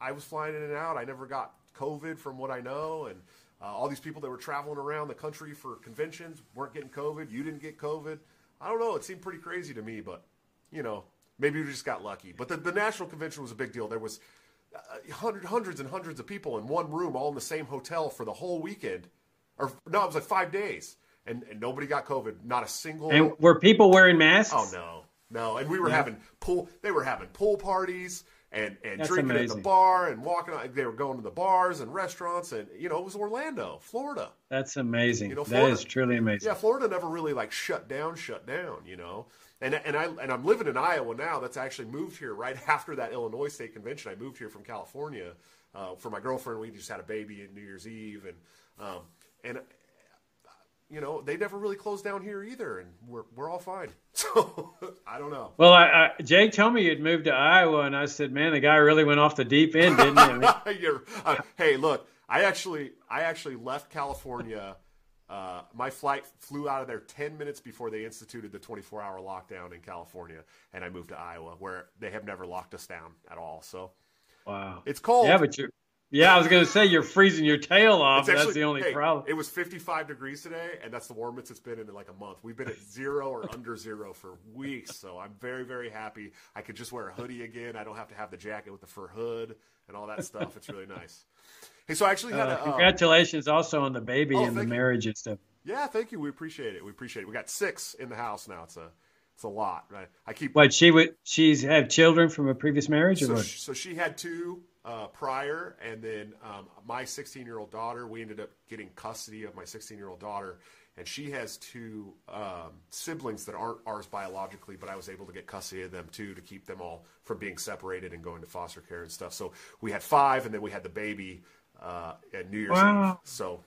I was flying in and out. I never got COVID from what I know, and uh, all these people that were traveling around the country for conventions weren't getting COVID. You didn't get COVID. I don't know. It seemed pretty crazy to me, but you know, maybe we just got lucky. But the, the national convention was a big deal. There was uh, hundred, hundreds and hundreds of people in one room, all in the same hotel for the whole weekend, or no, it was like five days, and, and nobody got COVID. Not a single. And were people wearing masks? Oh no, no. And we were yeah. having pool. They were having pool parties and and That's drinking amazing. at the bar and walking. They were going to the bars and restaurants, and you know it was Orlando, Florida. That's amazing. You know, Florida, that is truly amazing. Yeah, Florida never really like shut down, shut down. You know, and and I and I'm living in Iowa now. That's actually moved here right [LAUGHS] after that Illinois State Convention. I moved here from California uh, for my girlfriend. We just had a baby in New Year's Eve, and um, and you know, they never really closed down here either, and we're we're all fine. [LAUGHS] So I don't know. Well, I, I, Jake told me you'd moved to Iowa, and I said, "Man, the guy really went off the deep end, didn't he?" [LAUGHS] uh, hey, look, I actually I actually left California. Uh, my flight flew out of there 10 minutes before they instituted the 24 hour lockdown in California, and I moved to Iowa, where they have never locked us down at all. So, wow, it's cold. Yeah, but you're yeah, I was going to say you're freezing your tail off. Actually, that's the only hey, problem. It was 55 degrees today, and that's the warmest it's been in like a month. We've been at zero or [LAUGHS] under zero for weeks, so I'm very, very happy. I could just wear a hoodie again. I don't have to have the jacket with the fur hood and all that stuff. It's really nice. Hey, so I actually had uh, a, um, congratulations also on the baby oh, and the marriage you. and stuff. Yeah, thank you. We appreciate it. We appreciate it. We got six in the house now. It's a it's a lot, right? I keep. What she would? She's had children from a previous marriage, or so what? She, so she had two uh, prior, and then um, my 16 year old daughter, we ended up getting custody of my 16 year old daughter, and she has two um, siblings that aren't ours biologically, but I was able to get custody of them too to keep them all from being separated and going to foster care and stuff. So we had five, and then we had the baby uh, at New Year's wow. Eve. So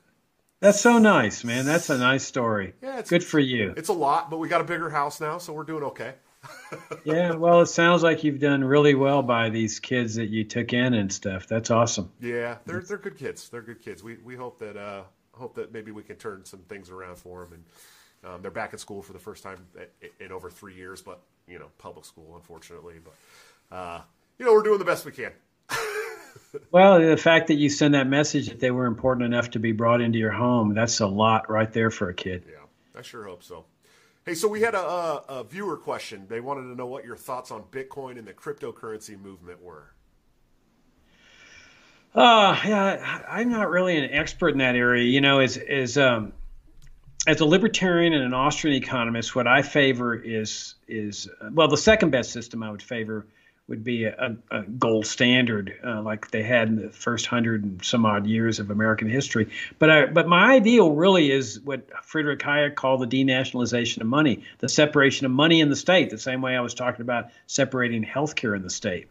that's so nice, man. That's a nice story. Yeah, it's good for you. It's a lot, but we got a bigger house now, so we're doing okay. Yeah, well, it sounds like you've done really well by these kids that you took in and stuff. That's awesome. Yeah, they're they're good kids. They're good kids. We we hope that uh, hope that maybe we can turn some things around for them. And um, they're back in school for the first time in, in, over three years, but you know, public school, unfortunately. But uh, you know, we're doing the best we can. [LAUGHS] well, the fact that you send that message that they were important enough to be brought into your home, that's a lot right there for a kid. Yeah, I sure hope so. Hey, so we had a, a, a viewer question. They wanted to know what your thoughts on Bitcoin and the cryptocurrency movement were. Uh, yeah, I'm not really an expert in that area. You know, as as um, as a libertarian and an Austrian economist, what I favor is is well, the second best system I would favor would be a, a gold standard uh, like they had in the first hundred and some odd years of American history. But I, but my ideal really is what Friedrich Hayek called the denationalization of money, the separation of money in the state, the same way I was talking about separating healthcare in the state,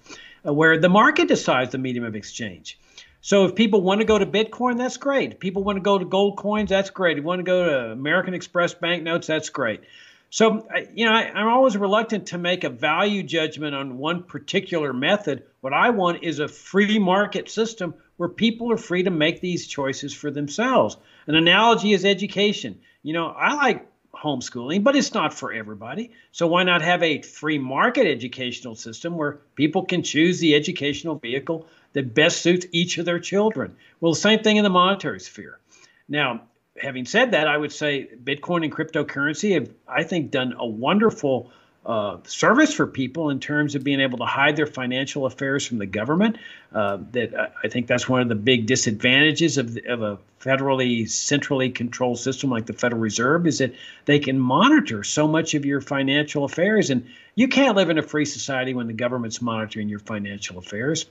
uh, where the market decides the medium of exchange. So if people want to go to Bitcoin, that's great. If people want to go to gold coins, that's great. If you want to go to American Express banknotes, that's great. So, you know, I, am always reluctant to make a value judgment on one particular method. What I want is a free market system where people are free to make these choices for themselves. An analogy is education. You know, I like homeschooling, but it's not for everybody. So why not have a free market educational system where people can choose the educational vehicle that best suits each of their children? Well, same thing in the monetary sphere. Now, having said that, I would say Bitcoin and cryptocurrency have, I think, done a wonderful uh, service for people in terms of being able to hide their financial affairs from the government. Uh, that uh, I think that's one of the big disadvantages of, of a federally, centrally controlled system like the Federal Reserve is that they can monitor so much of your financial affairs, and you can't live in a free society when the government's monitoring your financial affairs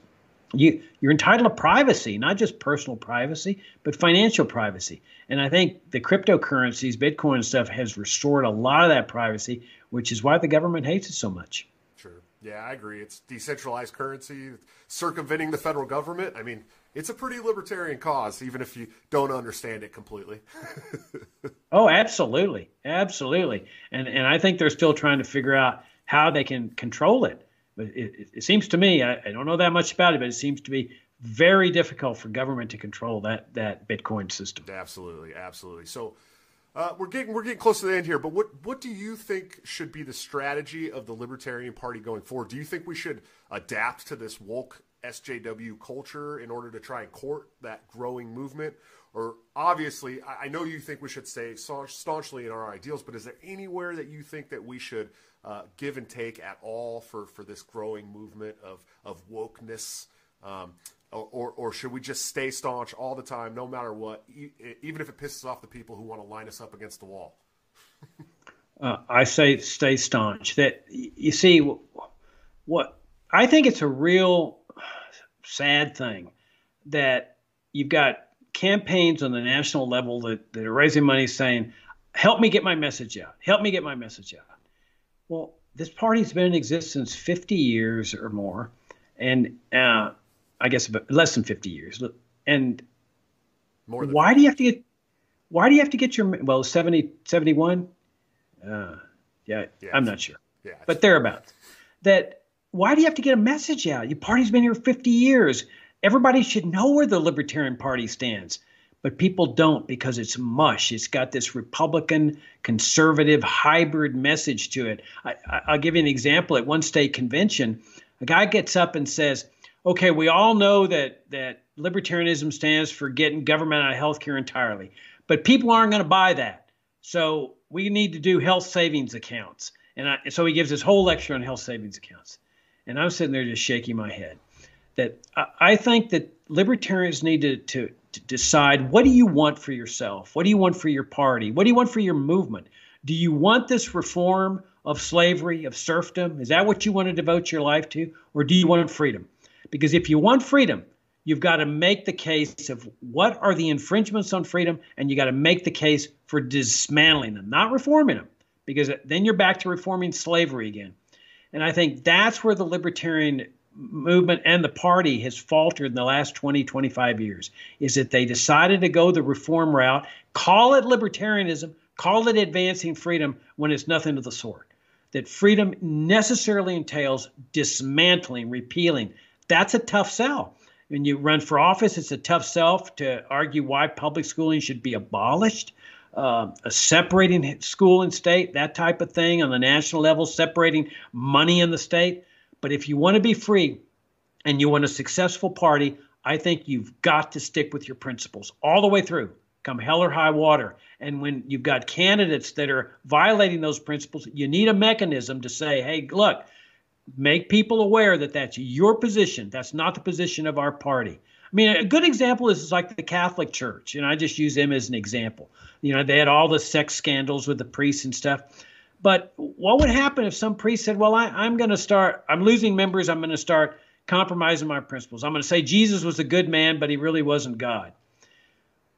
you you're entitled to privacy, not just personal privacy, but financial privacy. And I think the cryptocurrencies, Bitcoin stuff, has restored a lot of that privacy, which is why the government hates it so much. Sure. Yeah, I agree. It's decentralized currency, circumventing the federal government. I mean, it's a pretty libertarian cause, even if you don't understand it completely. [LAUGHS] oh, absolutely, absolutely. And and I think they're still trying to figure out how they can control it. But it, it seems to me, I, I, don't know that much about it, but it seems to be very difficult for government to control that that Bitcoin system. Absolutely, absolutely. So uh, we're getting we're getting close to the end here, but what what do you think should be the strategy of the Libertarian Party going forward? Do you think we should adapt to this woke SJW culture in order to try and court that growing movement? Or obviously, I, I know you think we should stay staunchly in our ideals, but is there anywhere that you think that we should uh, give and take at all for, for this growing movement of, of wokeness? Um, or, or, should we just stay staunch all the time, no matter what, even if it pisses off the people who want to line us up against the wall? [LAUGHS] uh, I say stay staunch. That you see, what I think it's a real sad thing that you've got campaigns on the national level that, that are raising money saying, "Help me get my message out. Help me get my message out." Well, this party's been in existence 50 years or more, and uh, I guess less than 50 years. And more why 50. do you have to get? Why do you have to get your well 70 71? Uh, yeah, yeah, I'm not sure. Yeah, but thereabouts. That why do you have to get a message out? Your party's been here 50 years. Everybody should know where the Libertarian Party stands but people don't because it's mush. It's got this Republican conservative hybrid message to it. I, will give you an example. At one state convention, a guy gets up and says, "Okay, we all know that that libertarianism stands for getting government out of healthcare entirely, but people aren't going to buy that. So we need to do health savings accounts." And I, so he gives this whole lecture on health savings accounts, and I'm sitting there just shaking my head. That I, I think that libertarians need to, to to decide what do you want for yourself? What do you want for your party? What do you want for your movement? Do you want this reform of slavery, of serfdom? Is that what you want to devote your life to? Or do you want freedom? Because if you want freedom, you've got to make the case of what are the infringements on freedom, and you got to make the case for dismantling them, not reforming them, because then you're back to reforming slavery again. And I think that's where the libertarian movement and the party has faltered in the last 20, 25 years is that they decided to go the reform route, call it libertarianism, call it advancing freedom when it's nothing of the sort. that freedom necessarily entails dismantling, repealing. That's a tough sell. When you run for office, it's a tough sell to argue why public schooling should be abolished. Uh, separating school and state, that type of thing on the national level, separating money in the state. But if you want to be free and you want a successful party, I think you've got to stick with your principles all the way through, come hell or high water. And when you've got candidates that are violating those principles, you need a mechanism to say, hey, look, make people aware that that's your position. That's not the position of our party. I mean, a good example is like the Catholic Church, and I just use them as an example. You know, they had all the sex scandals with the priests and stuff. But what would happen if some priest said, Well, I, am going to start, I'm losing members, I'm going to start compromising my principles. I'm going to say Jesus was a good man, but he really wasn't God.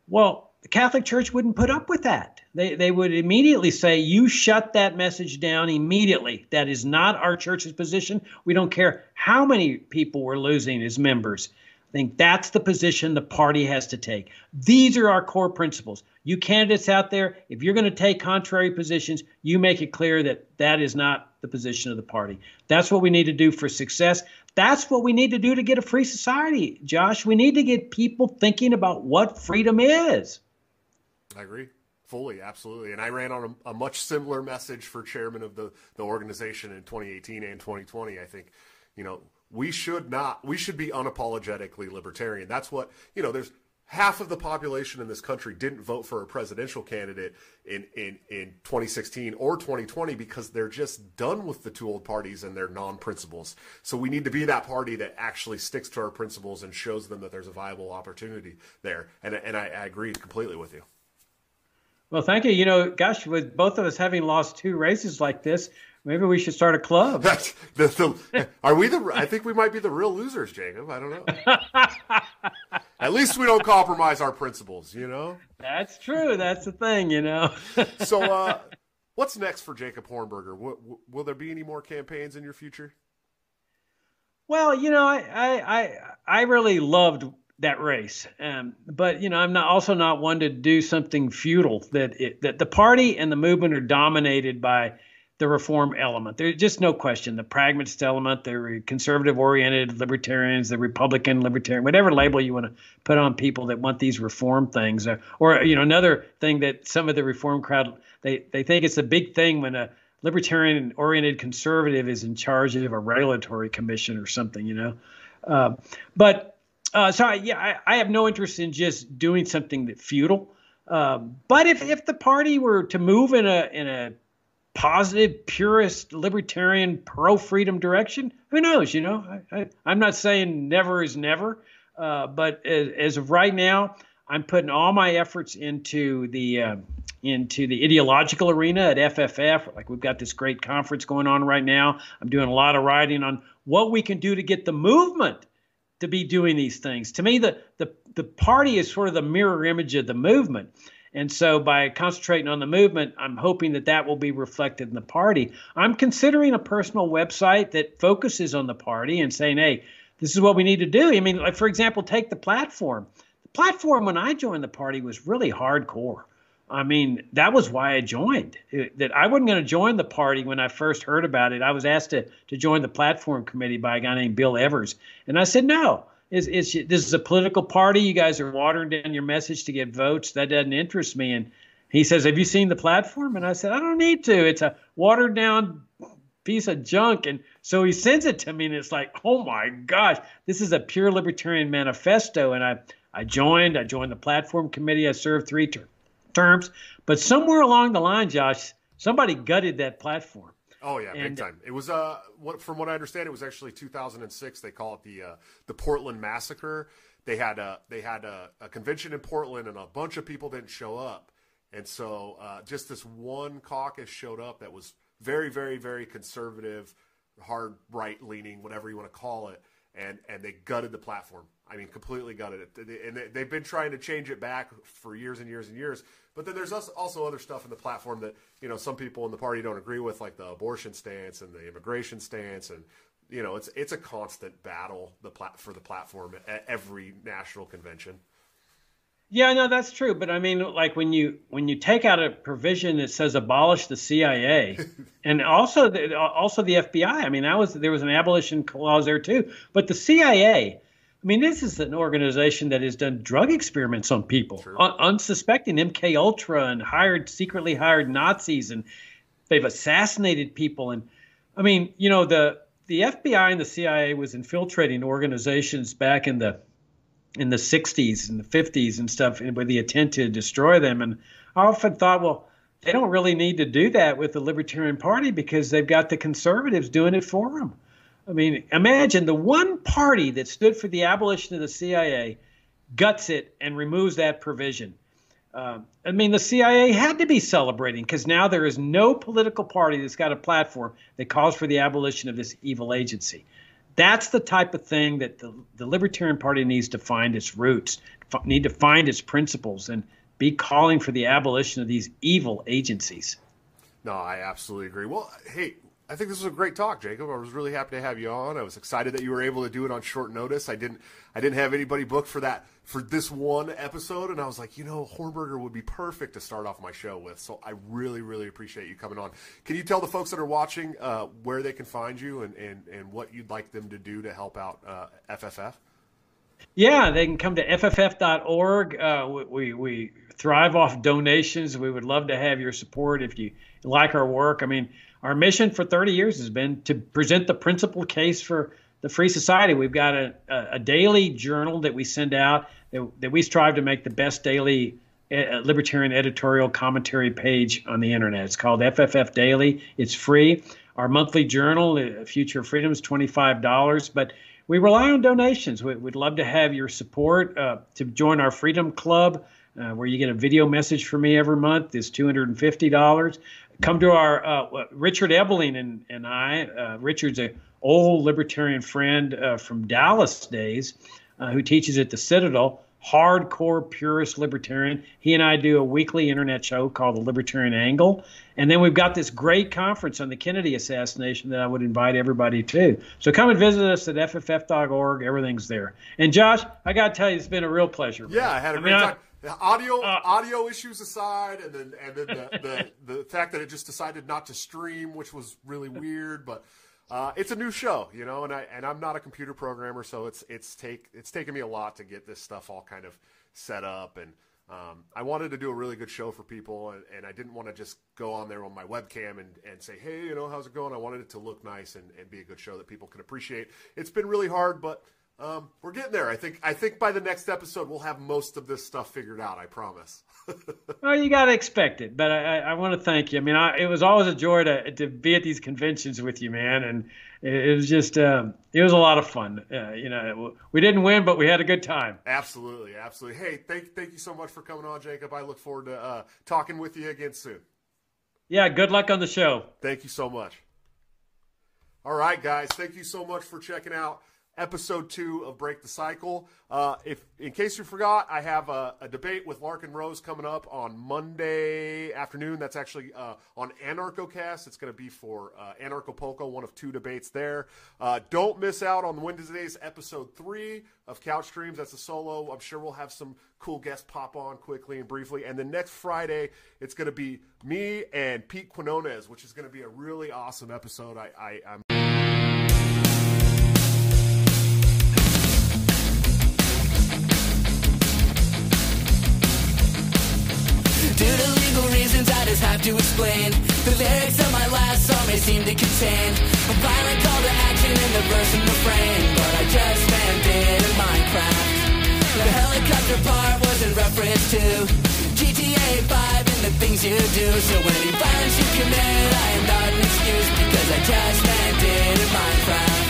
Well, the Catholic Church wouldn't put up with that. They, they would immediately say, You shut that message down immediately. That is not our church's position. We don't care how many people we're losing as members. I think that's the position the party has to take. These are our core principles. You candidates out there, if you're going to take contrary positions, you make it clear that that is not the position of the party. That's what we need to do for success. That's what we need to do to get a free society, Josh. We need to get people thinking about what freedom is. I agree fully, absolutely. And I ran on a, a much similar message for chairman of the, the organization in 2018 and 2020. I think, you know, we should not we should be unapologetically libertarian. That's what you know there's half of the population in this country didn't vote for a presidential candidate in in in 2016 or 2020 because they're just done with the two old parties and their non-principles so we need to be that party that actually sticks to our principles and shows them that there's a viable opportunity there. And and I, I agree completely with you. Well, thank you. You know, gosh, with both of us having lost two races like this, Maybe we should start a club. That's the, the, are we the? I think we might be the real losers, Jacob. I don't know. [LAUGHS] At least we don't compromise our principles, you know. That's true. That's the thing, you know. [LAUGHS] so, uh, what's next for Jacob Hornberger? Will, will there be any more campaigns in your future? Well, you know, I I I, I really loved that race, um, but you know, I'm not also not one to do something futile. That it, that the party and the movement are dominated by the reform element. There's just no question. The pragmatist element, the conservative oriented libertarians, the Republican libertarian, whatever label you want to put on people that want these reform things. Or, or you know, another thing that some of the reform crowd they they think it's a big thing when a libertarian oriented conservative is in charge of a regulatory commission or something, you know. Uh, but uh, so I, yeah, I, I, have no interest in just doing something that futile. Uh, but if, if the party were to move in a in a positive, purist, libertarian, pro freedom direction? Who knows? You know, I, am not saying never is never, uh, but as, as, of right now, I'm putting all my efforts into the uh, into the ideological arena at FFF. Like we've got this great conference going on right now. I'm doing a lot of writing on what we can do to get the movement to be doing these things. To me, the the the party is sort of the mirror image of the movement. And so by concentrating on the movement, I'm hoping that that will be reflected in the party. I'm considering a personal website that focuses on the party and saying, hey, this is what we need to do. I mean, like for example, take the platform. The platform when I joined the party was really hardcore. I mean, that was why I joined. It, that I wasn't going to join the party when I first heard about it. I was asked to to join the platform committee by a guy named Bill Evers, and I said no is is this is a political party. You guys are watering down your message to get votes. That doesn't interest me. And he says, "Have you seen the platform?" And I said, "I don't need to. It's a watered down piece of junk." And so he sends it to me, and it's like, "Oh my gosh, this is a pure libertarian manifesto." And I I joined. I joined the platform committee. I served three ter- terms. But somewhere along the line, Josh, somebody gutted that platform. Oh yeah, and, big time. It was uh, what, from what I understand, it was actually 2006. They call it the uh, the Portland Massacre. They had a they had a, a, convention in Portland, and a bunch of people didn't show up, and so uh, just this one caucus showed up that was very, very, very conservative, hard right leaning, whatever you want to call it, and and they gutted the platform. I mean, completely gutted it, and they've been trying to change it back for years and years and years. But then there's also other stuff in the platform that you know some people in the party don't agree with, like the abortion stance and the immigration stance, and you know it's it's a constant battle the plat- for the platform at every national convention. Yeah, no, that's true. But I mean, like when you when you take out a provision that says abolish the CIA, [LAUGHS] and also the, also the FBI. I mean, that was there was an abolition clause there too. But the CIA, I mean, this is an organization that has done drug experiments on people, un- unsuspecting MK Ultra, and hired secretly hired Nazis, and they've assassinated people. And I mean, you know, the the FBI and the CIA was infiltrating organizations back in the in the 60s and the 50s and stuff with the intent to destroy them. And I often thought, well, they don't really need to do that with the Libertarian Party because they've got the conservatives doing it for them. I mean, imagine the one party that stood for the abolition of the CIA guts it and removes that provision. Uh, I mean, the CIA had to be celebrating because now there is no political party that's got a platform that calls for the abolition of this evil agency. That's the type of thing that the, the Libertarian Party needs to find its roots, f- need to find its principles, and be calling for the abolition of these evil agencies. No, I absolutely agree. Well, hey, I think this was a great talk, Jacob. I was really happy to have you on. I was excited that you were able to do it on short notice. I didn't I didn't have anybody booked for that for this one episode, and I was like, you know, Hornberger would be perfect to start off my show with. So I really, really appreciate you coming on. Can you tell the folks that are watching uh, where they can find you and, and, and what you'd like them to do to help out uh, FFF? Yeah, they can come to fff.org. Uh, we, we thrive off donations. We would love to have your support if you like our work. I mean, our mission for 30 years has been to present the principal case for the Free Society. We've got a, a, daily journal that we send out that, that we strive to make the best daily uh, libertarian editorial commentary page on the internet. It's called FFF Daily. It's free. Our monthly journal, uh, Future of Freedom, is $25. But we rely on donations. We, would love to have your support uh, to join our Freedom Club. Uh, where you get a video message from me every month is $250 come to our uh, Richard Ebeling and, and I. Uh, Richard's a old libertarian friend uh, from Dallas days uh, who teaches at the Citadel. Hardcore purist libertarian. He and I do a weekly internet show called The Libertarian Angle. And then we've got this great conference on the Kennedy assassination that I would invite everybody to. So come and visit us at fff.org. Everything's there. And Josh, I got to tell you, it's been a real pleasure. Yeah, I had a I great mean, time. I, the audio uh, audio issues aside, and then and then the, the, [LAUGHS] the fact that it just decided not to stream, which was really weird, but uh, it's a new show, you know, and I and I'm not a computer programmer, so it's it's take it's taken me a lot to get this stuff all kind of set up, and um, I wanted to do a really good show for people, and, and I didn't want to just go on there on my webcam and, and say, hey, you know, how's it going? I wanted it to look nice and, and be a good show that people could appreciate. It's been really hard, but um, we're getting there. I think. I think by the next episode, we'll have most of this stuff figured out. I promise. [LAUGHS] well, you got to expect it, but I, I want to thank you. I mean, I, it was always a joy to to be at these conventions with you, man, and it, it was just um, it was a lot of fun. Uh, you know, we didn't win, but we had a good time. Absolutely, absolutely. Hey, thank thank you so much for coming on, Jacob. I look forward to uh, talking with you again soon. Yeah, good luck on the show. Thank you so much. All right, guys. Thank you so much for checking out episode two of Break the Cycle. Uh, if in case you forgot, I have a, a, debate with Larken Rose coming up on Monday afternoon. That's actually uh, on AnarchoCast. It's going to be for uh, one of two debates there. Uh, don't miss out on Wednesday's episode three of Couch Streams. That's a solo. I'm sure we'll have some cool guests pop on quickly and briefly. And then next Friday, it's going to be me and Pete Quinones, which is going to be a really awesome episode. I, I I'm reasons, I just have to explain. The lyrics of my last song may seem to contain a violent call to action in the verse and refrain, but I just meant it in Minecraft. The helicopter part was in reference to GTA 5 and the things you do. So any violence you commit, I am not an excuse because I just meant it in Minecraft.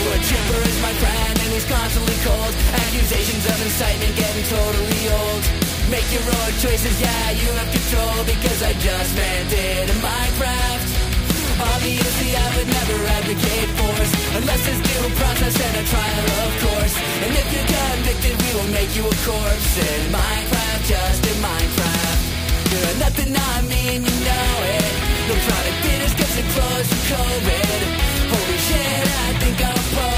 Wood chipper is my friend and he's constantly cold. Accusations of incitement getting totally old. Make your own choices, yeah, you have control Because I just meant it in Minecraft. Obviously I would never advocate force Unless it's due process and a trial, of course. And if you're convicted, we will make you a corpse In Minecraft, just in Minecraft. You're a nothing, I mean, you know it. No product theaters, cause it closed for COVID. Holy shit, I think I'm broke.